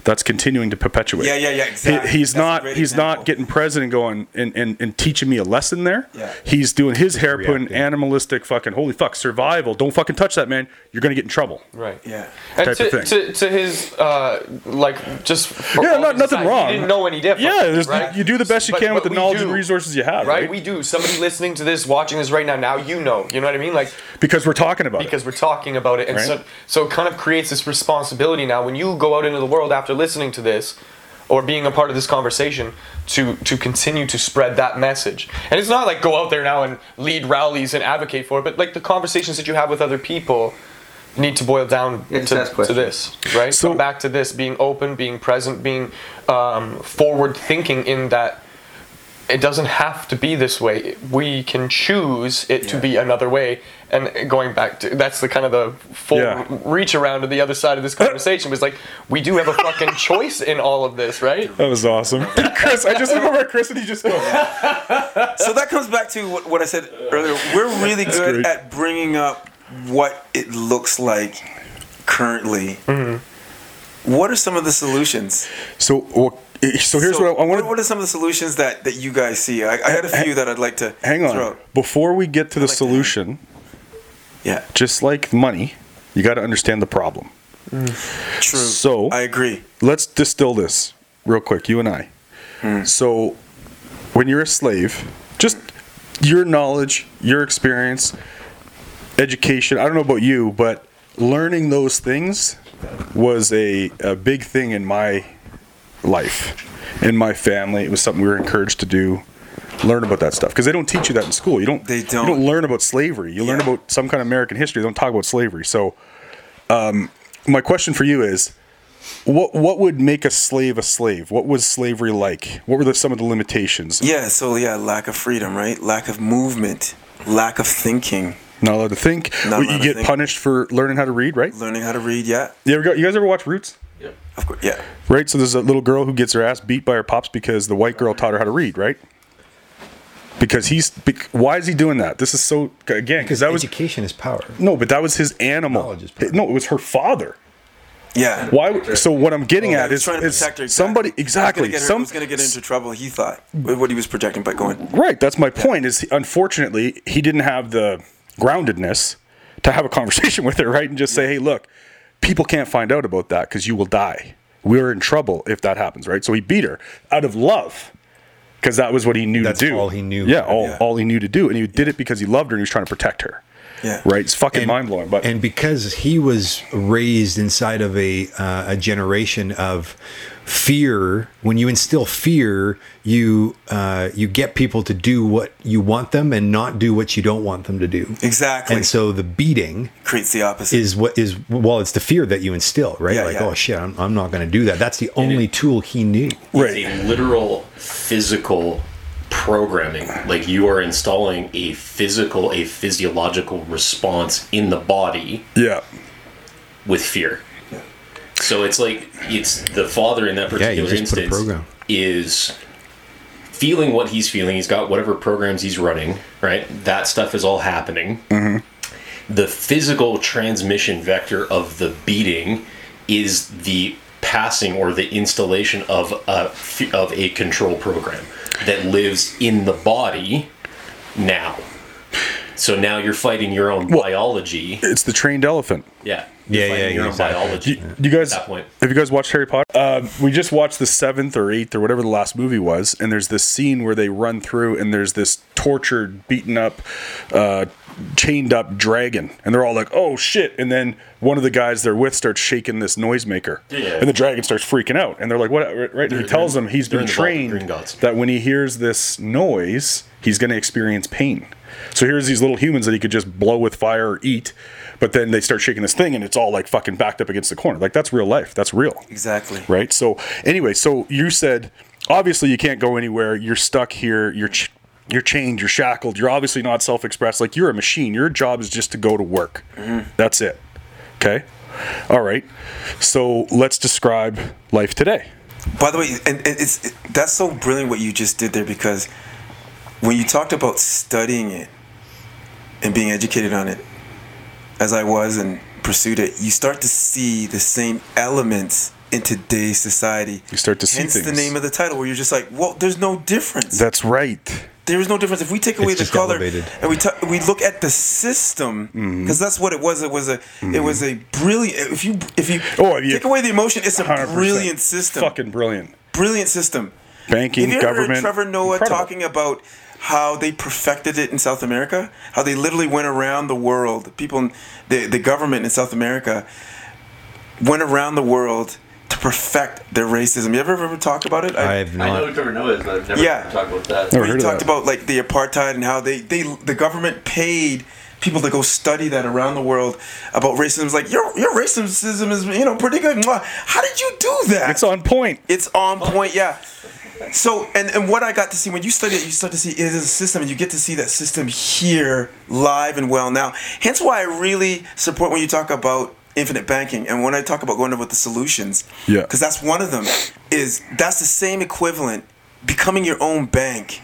that's continuing to perpetuate. Yeah, yeah, yeah, He- exactly. he's That's not he's example. not getting president going and, and, and teaching me a lesson there. Yeah. He's doing his hair putting animalistic fucking holy fuck survival. Don't fucking touch that man. You're gonna get in trouble. Right. Yeah. And to, of thing. to, to his uh, like just Yeah, not- nothing side, wrong. He didn't know any different. Yeah, there's, right? you do the best you But- can with the knowledge do. and resources you have, Right? right? we do. Somebody listening to this, watching this right now, now you know. You know what I mean? Like because we're talking about because it. Because we're talking about it, and Right. so so it kind of creates this responsibility now when you go out into the world after listening to this, or being a part of this conversation, to to continue to spread that message. And it's not like go out there now and lead rallies and advocate for it, but like the conversations that you have with other people need to boil down Yeah, to, to this, right? So- Come back to this, being open, being present, being um, forward thinking in that it doesn't have to be this way. We can choose it to be another way. And going back to that's the kind of the full Yeah. reach around to the other side of this conversation was like we do have a fucking choice in all of this, right? That was awesome. Chris, I just remember Chris and he just goes, So that comes back to what, what I said earlier. We're really good at bringing up what it looks like currently. Mm-hmm. What are some of the solutions? So, well, so here's what I, I what, want what are some of the solutions that, that you guys see? I, I had a few that I'd like to Hang on. throw. Before we get to the like to solution, Yeah, just like money, you got to understand the problem. Mm. true. So- I agree. Let's distill this real quick, you and I. Mm. So, when you're a slave, just your knowledge, your experience, education, I don't know about you, but learning those things was a, a big thing in my life, in my family. It was something we were encouraged to do. Learn about that stuff because they don't teach you that in school. You don't. They don't. You don't learn about slavery. You learn about some kind of American history. They don't talk about slavery. So, um, my question for you is, what what would make a slave a slave? What was slavery like? What were the, some of the limitations? Yeah, so yeah, lack of freedom, right? Lack of movement, lack of thinking, Not allowed to think. Not allowed you to get think. punished for learning how to read, right? learning how to read. Yeah, You ever go, you guys ever watch Roots? Yeah. of course. Yeah, Right. So there's a little girl who gets her ass beat by her pops because the white girl taught her how to read, right? Because he's bec- why is he doing that? This is so again because that was education is power. no, but that was his animal. Knowledge is power. No, it was her father. yeah. Why? So what I'm getting Yeah, at he is, trying to is protect her. somebody exactly. He Some gonna get, her, was gonna get into trouble. He thought with what he was projecting by going. Right. That's my point. Is unfortunately he didn't have the groundedness to have a conversation with her, right, and just say, "Hey, look, people can't find out about that because you will die. We're in trouble if that happens." Right. So he beat her out of love because that was what he knew That's to do. all he knew. Yeah. All, Yeah. all he knew to do, and he did it because he loved her and he was trying to protect her. Yeah. Right. It's fucking mind blowing. But and because he was raised inside of a uh, a generation of fear, when you instill fear, you uh, you get people to do what you want them and not do what you don't want them to do. Exactly. And so the beating Creates the opposite. is what is well, it's the fear that you instill, right? Yeah, like, yeah. oh shit, I'm, I'm not going to do that. That's the only tool he knew. right. It's a literal physical programming. Like you are installing a physical, a physiological response in the body Yeah. with fear. So it's like it's the father in that particular just put a instance is feeling what he's feeling. He's got whatever programs he's running, right? That stuff is all happening. Mm-hmm. The physical transmission vector of the beating is the passing or the installation of a f- of a control program that lives in the body now. So now you're fighting your own Well- biology. It's the trained elephant. Yeah. You're Yeah, yeah, your own biology. You guys, At that point. have you guys watched Harry Potter? Um, we just watched the seventh or eighth or whatever the last movie was, and there's this scene where they run through, and there's this tortured, beaten up uh, chained up dragon, and they're all like, "Oh shit!" And then one of the guys they're with starts shaking this noisemaker, Yeah. and the dragon starts freaking out, and they're like, "What?" Right? And he tells them he's they're been in the trained that when he hears this noise, he's going to experience pain. So here's these little humans that he could just blow with fire or eat, but then they start shaking this thing, and it's all like fucking backed up against the corner. Like that's real life. That's real Exactly. right? So anyway, so you said obviously you can't go anywhere. You're stuck here. You're ch- you're chained. You're shackled. You're obviously not self-expressed. Like you're a machine. Your job is just to go to work. Mm-hmm. That's it. Okay. All right. So let's describe life today. By the way, and, and it's it, that's so brilliant what you just did there because when you talked about studying it and being educated on it, as I was and pursued it, you start to see the same elements in today's society. You start to see Hence the name of the title, where you're just like, well, there's no difference. That's right. there is no difference if we take away the color elevated. and we ta- we look at the system Mm-hmm. because that's what it was. It was a it was a brilliant. If you if you Oh, you- take away the emotion, it's a 100%. brilliant system. Fucking brilliant. brilliant system. Banking, Have you ever government. heard Trevor Noah incredible. talking about how they perfected it in South America? How they literally went around the world. People, in- the the government in South America went around the world to perfect their racism. You ever ever talk about it? I've not. I know not. who Trevor Noah is, but I've never Yeah. talked about that. Never where he talked that. about like the apartheid and how they, they the government paid people to go study that around the world about racism. It's like your your racism is you know pretty good. How did you do that? It's on point. It's on point, yeah. So, and, and what I got to see when you study it, you start to see it is a system, and you get to see that system here live and well now. Hence why I really support when you talk about infinite banking and when I talk about going over the solutions. Yeah. Because that's one of them. Is that's the same equivalent. Becoming your own bank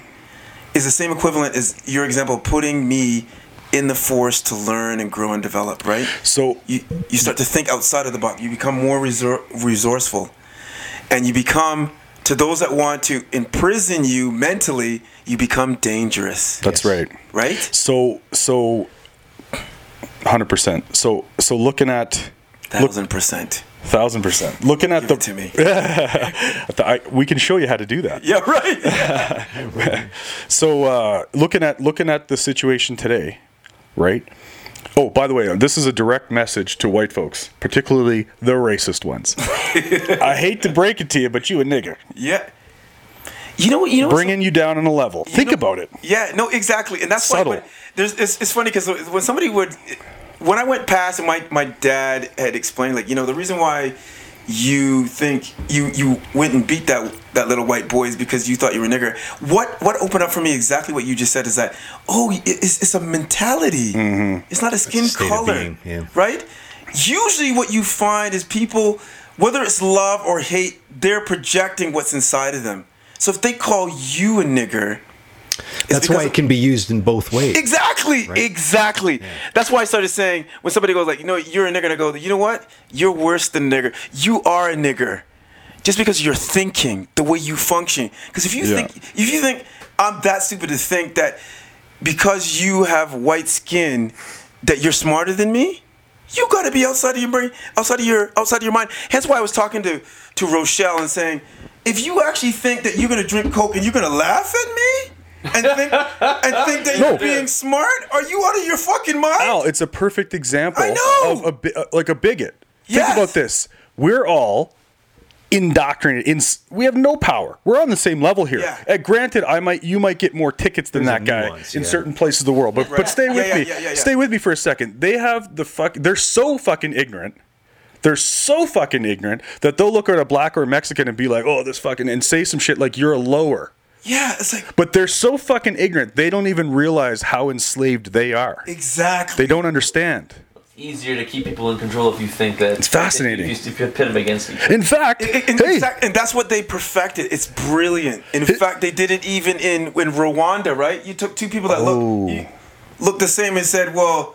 is the same equivalent as your example, putting me in the force to learn and grow and develop. Right So you you start to think outside of the box. You become more resor- resourceful, and you become to those that want to imprison you mentally. You become dangerous. that's right. right. So so. Hundred percent. So so looking at Thousand percent. thousand percent. Looking at Give the it to me. I, we can show you how to do that. Yeah. Right. So uh, looking at looking at the situation today, right? Oh, by the way, this is a direct message to white folks, particularly the racist ones. I hate to break it to you, but you a nigger, yeah. You know what? You know. bringing you down on a level. Think know- about it. Yeah, no, exactly, and that's Subtle. why. When, there's, it's, it's funny because when somebody would, when I went past and my my dad had explained, like, you know, the reason why you think you you went and beat that that little white boy is because you thought you were a nigger. What what opened up for me exactly what you just said is that oh, it's it's a mentality. Mm-hmm. It's not a skin of color, being, yeah. right? Usually, what you find is people, whether it's love or hate, they're projecting what's inside of them. So if they call you a nigger, That's why it can be used in both ways. Exactly, exactly. That's why I started saying when somebody goes like, you know, you're a nigger, and I go, you know what? You're worse than a nigger. You are a nigger, just because you're thinking the way you function. Because if you Yeah. think, if you think I'm that stupid to think that because you have white skin that you're smarter than me, you got to be outside of your brain, outside of your outside of your mind. Hence why I was talking to to Rochelle and saying, if you actually think that you're gonna drink coke and you're gonna laugh at me. And think, and think that No. you're being smart? Are you out of your fucking mind? Al, it's a perfect example I know. of a bi- uh, like a bigot. Yes. Think about this. We're all indoctrinated. In, we have no power. We're on the same level here. Yeah. Uh, granted, I might you might get more tickets than There's that guy nuance, in yeah. certain places of the world. But Right. but stay Yeah, with yeah, me. yeah, yeah, yeah. Stay with me for a second. They have the fuck. They're so fucking ignorant. They're so fucking ignorant that they'll look at a black or a Mexican and be like, "Oh, this fucking," and say some shit like you're a lower. Yeah, it's like But they're so fucking ignorant. They don't even realize how enslaved they are. exactly. They don't understand. It's easier to keep people in control if you think that It's fascinating. If you, if you pit them against each other. In fact, And, and, hey, exact- and that's what they perfected. It's brilliant. In fact, they did it even in in Rwanda, right? You took two people that Oh. look you- looked the same and said, "Well,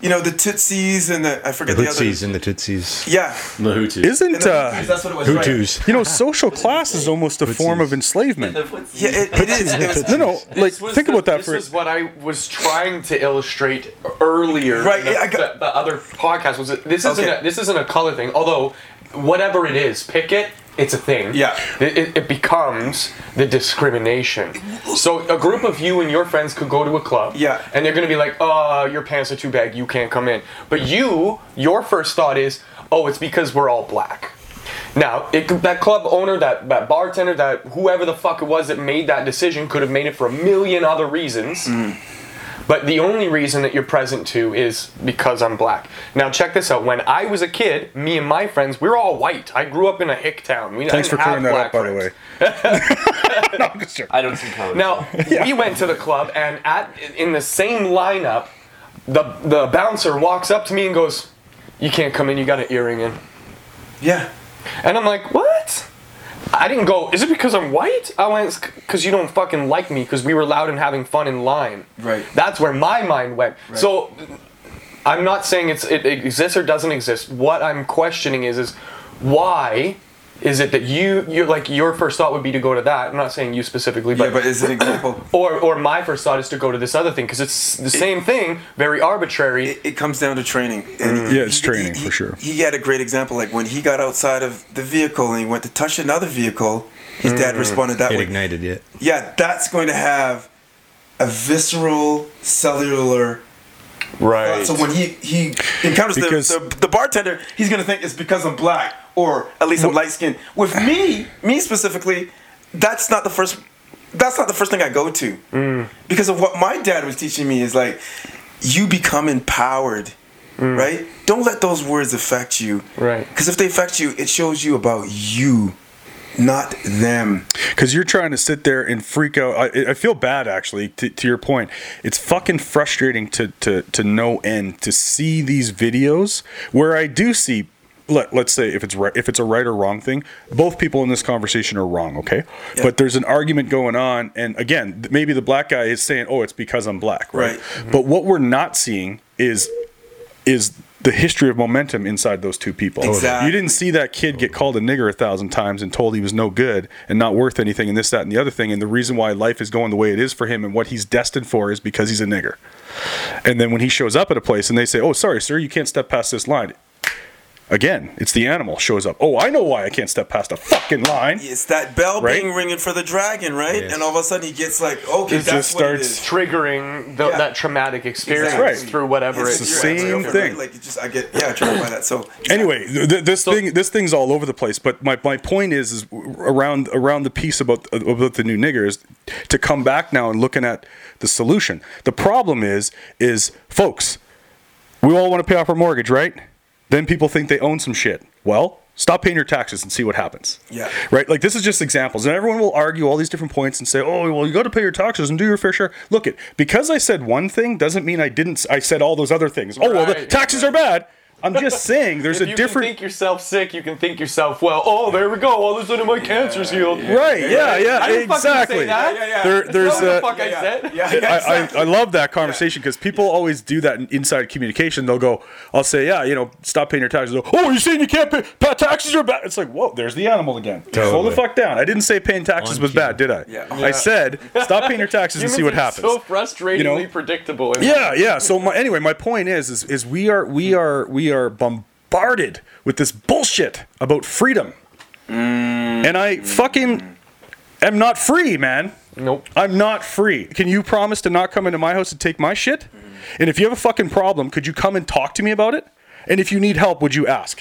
you know, the Tutsis and the I forget the, Hutsis other." and the Tutsis. Yeah, The Hutus. Isn't the uh, Tutsis, that's what it was. right? You know social class is almost a form of enslavement? Yeah, it, it is. It was- No, no, like think the- about that this for. is what I was trying to illustrate earlier. Right, in The, I got- the, the other podcast was that this isn't Okay. a, this isn't a color thing. Although, whatever it is, picket it's a thing. Yeah. It, it, it becomes the discrimination. So a group of you and your friends could go to a club. Yeah. And they're gonna be like, "Oh, your pants are too big. You can't come in." But you, your first thought is, "Oh, it's because we're all black." Now, it, that club owner, that, that bartender, that whoever the fuck it was that made that decision could have made it for a million other reasons. Mm. But the only reason that you're present to is because I'm black. Now check this out. When I was a kid, me and my friends, we were all white. I grew up in a hick town. We Thanks for didn't have clearing that up, black by the way. no, I'm just joking. I don't see color. Now we went to the club, and at in the same lineup, the the bouncer walks up to me and goes, "You can't come in. You got an earring in." Yeah. And I'm like, "What?" I didn't go. Is it because I'm white? I went because you don't fucking like me because we were loud and having fun in line. Right. That's where my mind went. So I'm not saying it's it exists or doesn't exist. What I'm questioning is is why is it that you you like your first thought would be to go to that? I'm not saying you specifically, but Yeah, but, but as an example, or or my first thought is to go to this other thing because it's the same thing, very arbitrary. it, it comes down to training. And Yeah, it's he- training, he- for sure. He had a great example, like when he got outside of the vehicle and he went to touch another vehicle, his dad Mm. responded that It way. ignited it. Yeah, that's going to have a visceral, cellular. Right. So when he he encounters the, the the bartender, he's gonna think it's because I'm black or at least I'm light skinned. With me, me specifically, that's not the first. That's not the first thing I go to Mm. because of what my dad was teaching me. Is like you become empowered, right? Don't let those words affect you, Mm. Right. Because if they affect you, it shows you about you, not them. Because you're trying to sit there and freak out. I, I feel bad, actually, to, to your point. It's fucking frustrating to, to, to no end to see these videos where I do see. Let, let's say if it's right if it's a right or wrong thing both people in this conversation are wrong okay Yeah. but there's an argument going on and again maybe the black guy is saying oh it's because i'm black right, Right. but what we're not seeing is is the history of momentum inside those two people. Exactly. You didn't see that kid get called a nigger a thousand times and told he was no good and not worth anything and this, that, and the other thing. And the reason why life is going the way it is for him and what he's destined for is because he's a nigger. And then when he shows up at a place and they say, "Oh, sorry, sir, you can't step past this line." Again, it's the animal shows up. Oh, I know why I can't step past a fucking line. It's that bell Right? being ringing for the dragon, right? Yes. And all of a sudden he gets like, okay, It that's just what starts is. triggering the, Yeah. that traumatic experience Exactly. through whatever It's it the same ex-girlfriend, thing. right? Like it just, I get, yeah, triggered by that. So anyway th- th- this thing this thing's all over the place but my, my point is is around around the piece about about the new niggers to come back now and looking at the solution the problem is is folks we all want to pay off our mortgage right then people think they own some shit. Well stop paying your taxes and see what happens. Yeah. right? Like this is just examples. And everyone will argue all these different points and say oh well you got to pay your taxes and do your fair share. Look it because i said one thing doesn't mean i didn't i said all those other things. Oh well the Right. taxes are bad i'm just saying there's if a you different can think yourself sick, you can think yourself well. Oh, there we go. All of a sudden, my cancer's healed. Right? Yeah, yeah, I exactly. say that. Yeah, yeah, yeah. There, there's not what the fuck I yeah, said. yeah, yeah, I, exactly. I, I love that conversation because people always do that in inside communication. They'll go, I'll say, yeah, you know, stop paying your taxes. They'll, oh, you're saying you can't pay, pay taxes are bad. It's like, whoa, there's the animal again. Hold Totally. the fuck down. I didn't say paying taxes On was cue. bad, did I? Yeah. I said, stop paying your taxes and see what happens. So frustratingly You know? predictable. Yeah, yeah. So my, anyway, my point is, is, is we are, we are, we are bombarded with this bullshit about freedom, and I fucking am not free, man. Nope. I'm not free. Can you promise to not come into my house and take my shit? And if you have a fucking problem, could you come and talk to me about it? And if you need help, would you ask?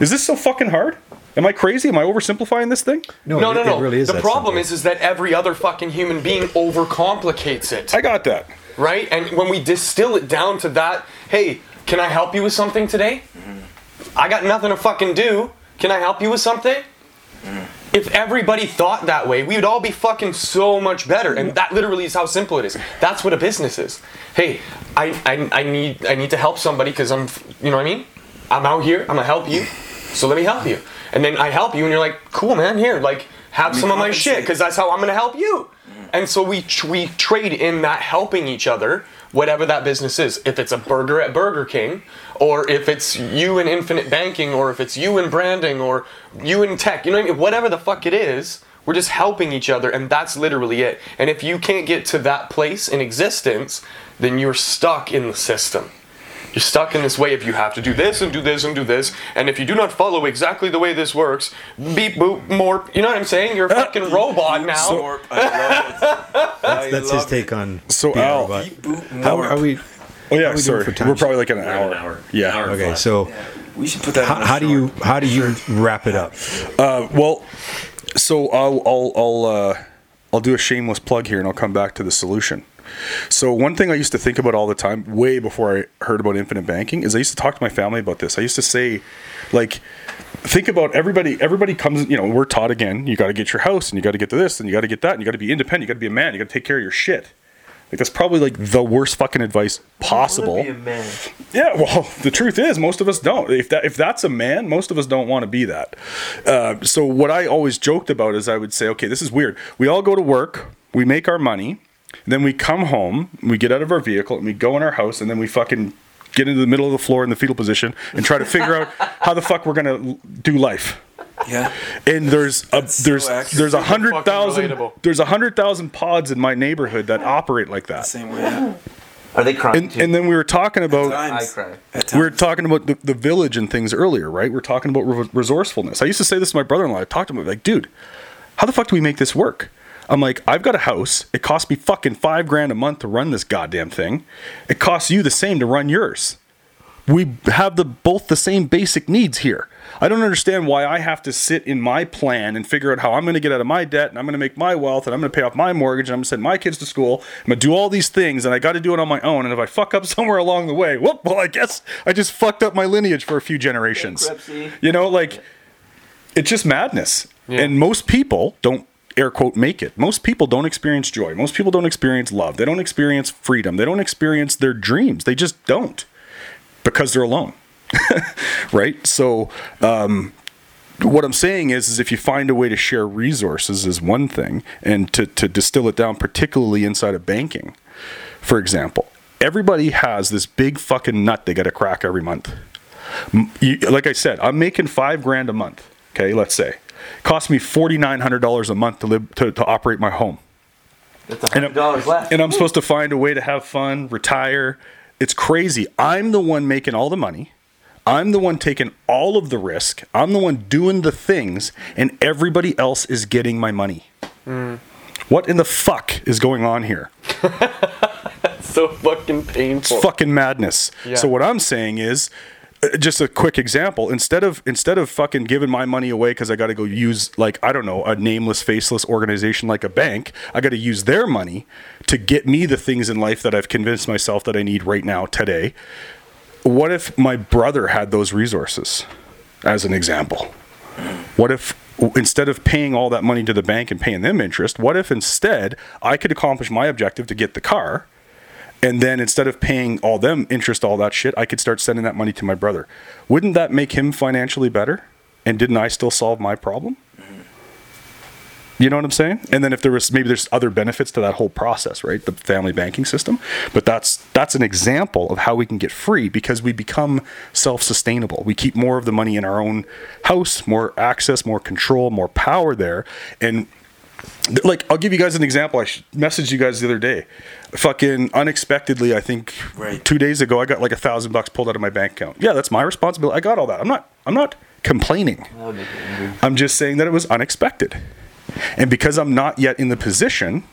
Is this so fucking hard? Am I crazy? Am I oversimplifying this thing? No, it, no, no. It really is the problem simple. is, is that every other fucking human being overcomplicates it, I got that. right? And when we distill it down to that, hey, can I help you with something today? I got nothing to fucking do. Can I help you with something? If everybody thought that way, we would all be fucking so much better. And that literally is how simple it is. That's what a business is. Hey, I, I, I need I need to help somebody because I'm you know what I mean? I'm out here, I'm gonna help you. So let me help you. And then I help you and you're like, cool man, here, like have some of my shit because that's how I'm gonna help you. And so we we trade in that helping each other, whatever that business is. If it's a burger at Burger King, or if it's you in infinite banking, or if it's you in branding, or you in tech, you know what I mean? Whatever the fuck it is, we're just helping each other, and that's literally it. And if you can't get to that place in existence, then you're stuck in the system. You're stuck in this way if you have to do this and do this and do this, and if you do not follow exactly the way this works, beep boop more. You know what I'm saying? You're a fucking robot now. Sorp, I love it. I That's his take on So, being Al, robot. Beep, boop, How are we? Oh yeah, we sorry for time? we're probably like an hour. an hour. Yeah. Hour Okay, flat. so We should put that. how, how do you how do you wrap it up? Uh, well, so I'll I'll I'll uh, I'll do a shameless plug here, and I'll come back to the solution. So one thing I used to think about all the time, way before I heard about infinite banking, is I used to talk to my family about this. I used to say, like, think about everybody. Everybody comes, you know, we're taught again. You got to get your house, and you got to get to this, and you got to get that, and you got to be independent. You got to be a man. You got to take care of your shit. Like that's probably like the worst fucking advice possible. Be a man. Yeah, well, the truth is, most of us don't. If that if that's a man, most of us don't want to be that. Uh, so what I always joked about is I would say, okay, this is weird. We all go to work, we make our money, then we come home, we get out of our vehicle, and we go in our house, and then we fucking get into the middle of the floor in the fetal position and try to figure out how the fuck we're gonna do life. Yeah. And there's a That's so there's accurate. there's a Super hundred fucking thousand relatable. there's a hundred thousand pods in my neighborhood that operate like that. Same way. Yeah. Are they crying And, too? and then we were talking about I Times. cry. We were talking about the, the village and things earlier, right? We're talking about re- resourcefulness. I used to say this to my brother-in-law. I talked to him like, dude, how the fuck do we make this work? I'm like, I've got a house. It costs me fucking five grand a month to run this goddamn thing. It costs you the same to run yours. We have the both the same basic needs here. I don't understand why I have to sit in my plan and figure out how I'm going to get out of my debt and I'm going to make my wealth and I'm going to pay off my mortgage and I'm going to send my kids to school. I'm going to do all these things and I got to do it on my own. And if I fuck up somewhere along the way, whoop, well, I guess I just fucked up my lineage for a few generations. Bankruptcy. You know, like it's just madness. Yeah. And most people don't air quote make it. Most people don't experience joy. Most people don't experience love. They don't experience freedom. They don't experience their dreams. They just don't because they're alone. right? So um what I'm saying is, is if you find a way to share resources is one thing, and to, to distill it down, particularly inside of banking, for example, everybody has this big fucking nut they got to crack every month. You, like I said, I'm making five grand a month. Okay, let's say, cost me forty nine hundred dollars a month to live to, to operate my home, That's a And hundred I'm- dollars left. and I'm supposed to find a way to have fun, retire. It's crazy. I'm the one making all the money. I'm the one taking all of the risk. I'm the one doing the things, and everybody else is getting my money. Mm. What in the fuck is going on here? so fucking painful. It's fucking madness. Yeah. So what I'm saying is, just a quick example. Instead of instead of fucking giving my money away because I got to go use like I don't know a nameless, faceless organization like a bank, I got to use their money to get me the things in life that I've convinced myself that I need right now today. What if my brother had those resources, as an example? What if instead of paying all that money to the bank and paying them interest, what if instead I could accomplish my objective to get the car? And then instead of paying all them interest, all that shit, I could start sending that money to my brother. Wouldn't that make him financially better? And didn't I still solve my problem? You know what I'm saying? And then if there was maybe there's other benefits to that whole process, right? The family banking system. But that's that's an example of how we can get free because we become self-sustainable. We keep more of the money in our own house, more access, more control, more power there. And like I'll give you guys an example. I messaged you guys the other day. Fucking unexpectedly, I think Right. two days ago, I got like a thousand bucks pulled out of my bank account. Yeah, that's my responsibility. I got all that. I'm not. I'm not complaining. That would make me angry. I'm just saying that it was unexpected. And because I'm not yet in the position,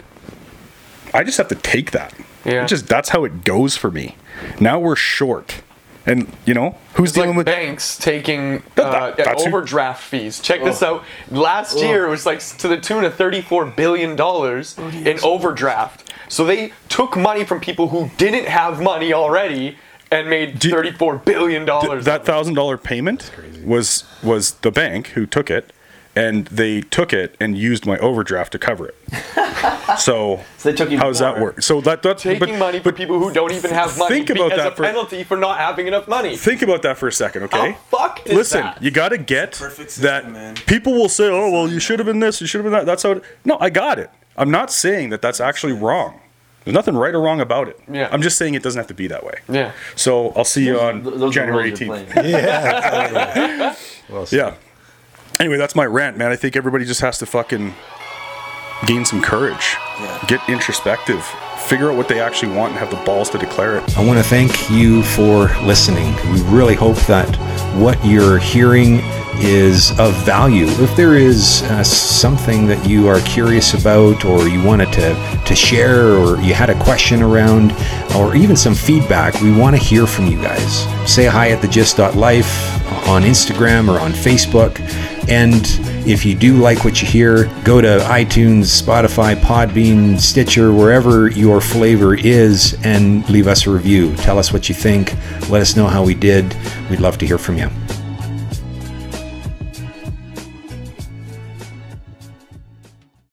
I just have to take that. Yeah. It just that's how it goes for me. Now we're short. And you know, who's It's like dealing with banks taking That- uh, that- that's who- overdraft fees. Check this out. Last year it was like to the tune of thirty-four billion dollars in overdraft. So they took money from people who didn't have money already and made thirty-four billion dollars. that thousand dollar payment was was the bank who took it and they took it and used my overdraft to cover it. so So they took you how does that work? So that that's taking but- money from but people who don't even have money think about as that a for- penalty for not having enough money. Think about that for a second, okay? How fucked is Listen, that? you got to get system, that. man. People will say, "Oh, well, you should have been this, you should have been that." That's how. It, no, I got it. I'm not saying that that's actually wrong. There's nothing right or wrong about it. Yeah. I'm just saying it doesn't have to be that way. Yeah. So I'll see you on those January 18th. Yeah. well, Yeah. Anyway, that's my rant, man. I think everybody just has to fucking gain some courage, Yeah. get introspective, figure out what they actually want, and have the balls to declare it. I want to thank you for listening. We really hope that what you're hearing is of value. If there is uh, something that you are curious about, or you wanted to, to share, or you had a question around, or even some feedback, we want to hear from you guys. Say hi at thegyst.life on Instagram or on Facebook. And if you do like what you hear, go to iTunes, Spotify, Podbean, Stitcher, wherever your flavor is, and leave us a review. Tell us what you think. Let us know how we did. We'd love to hear from you.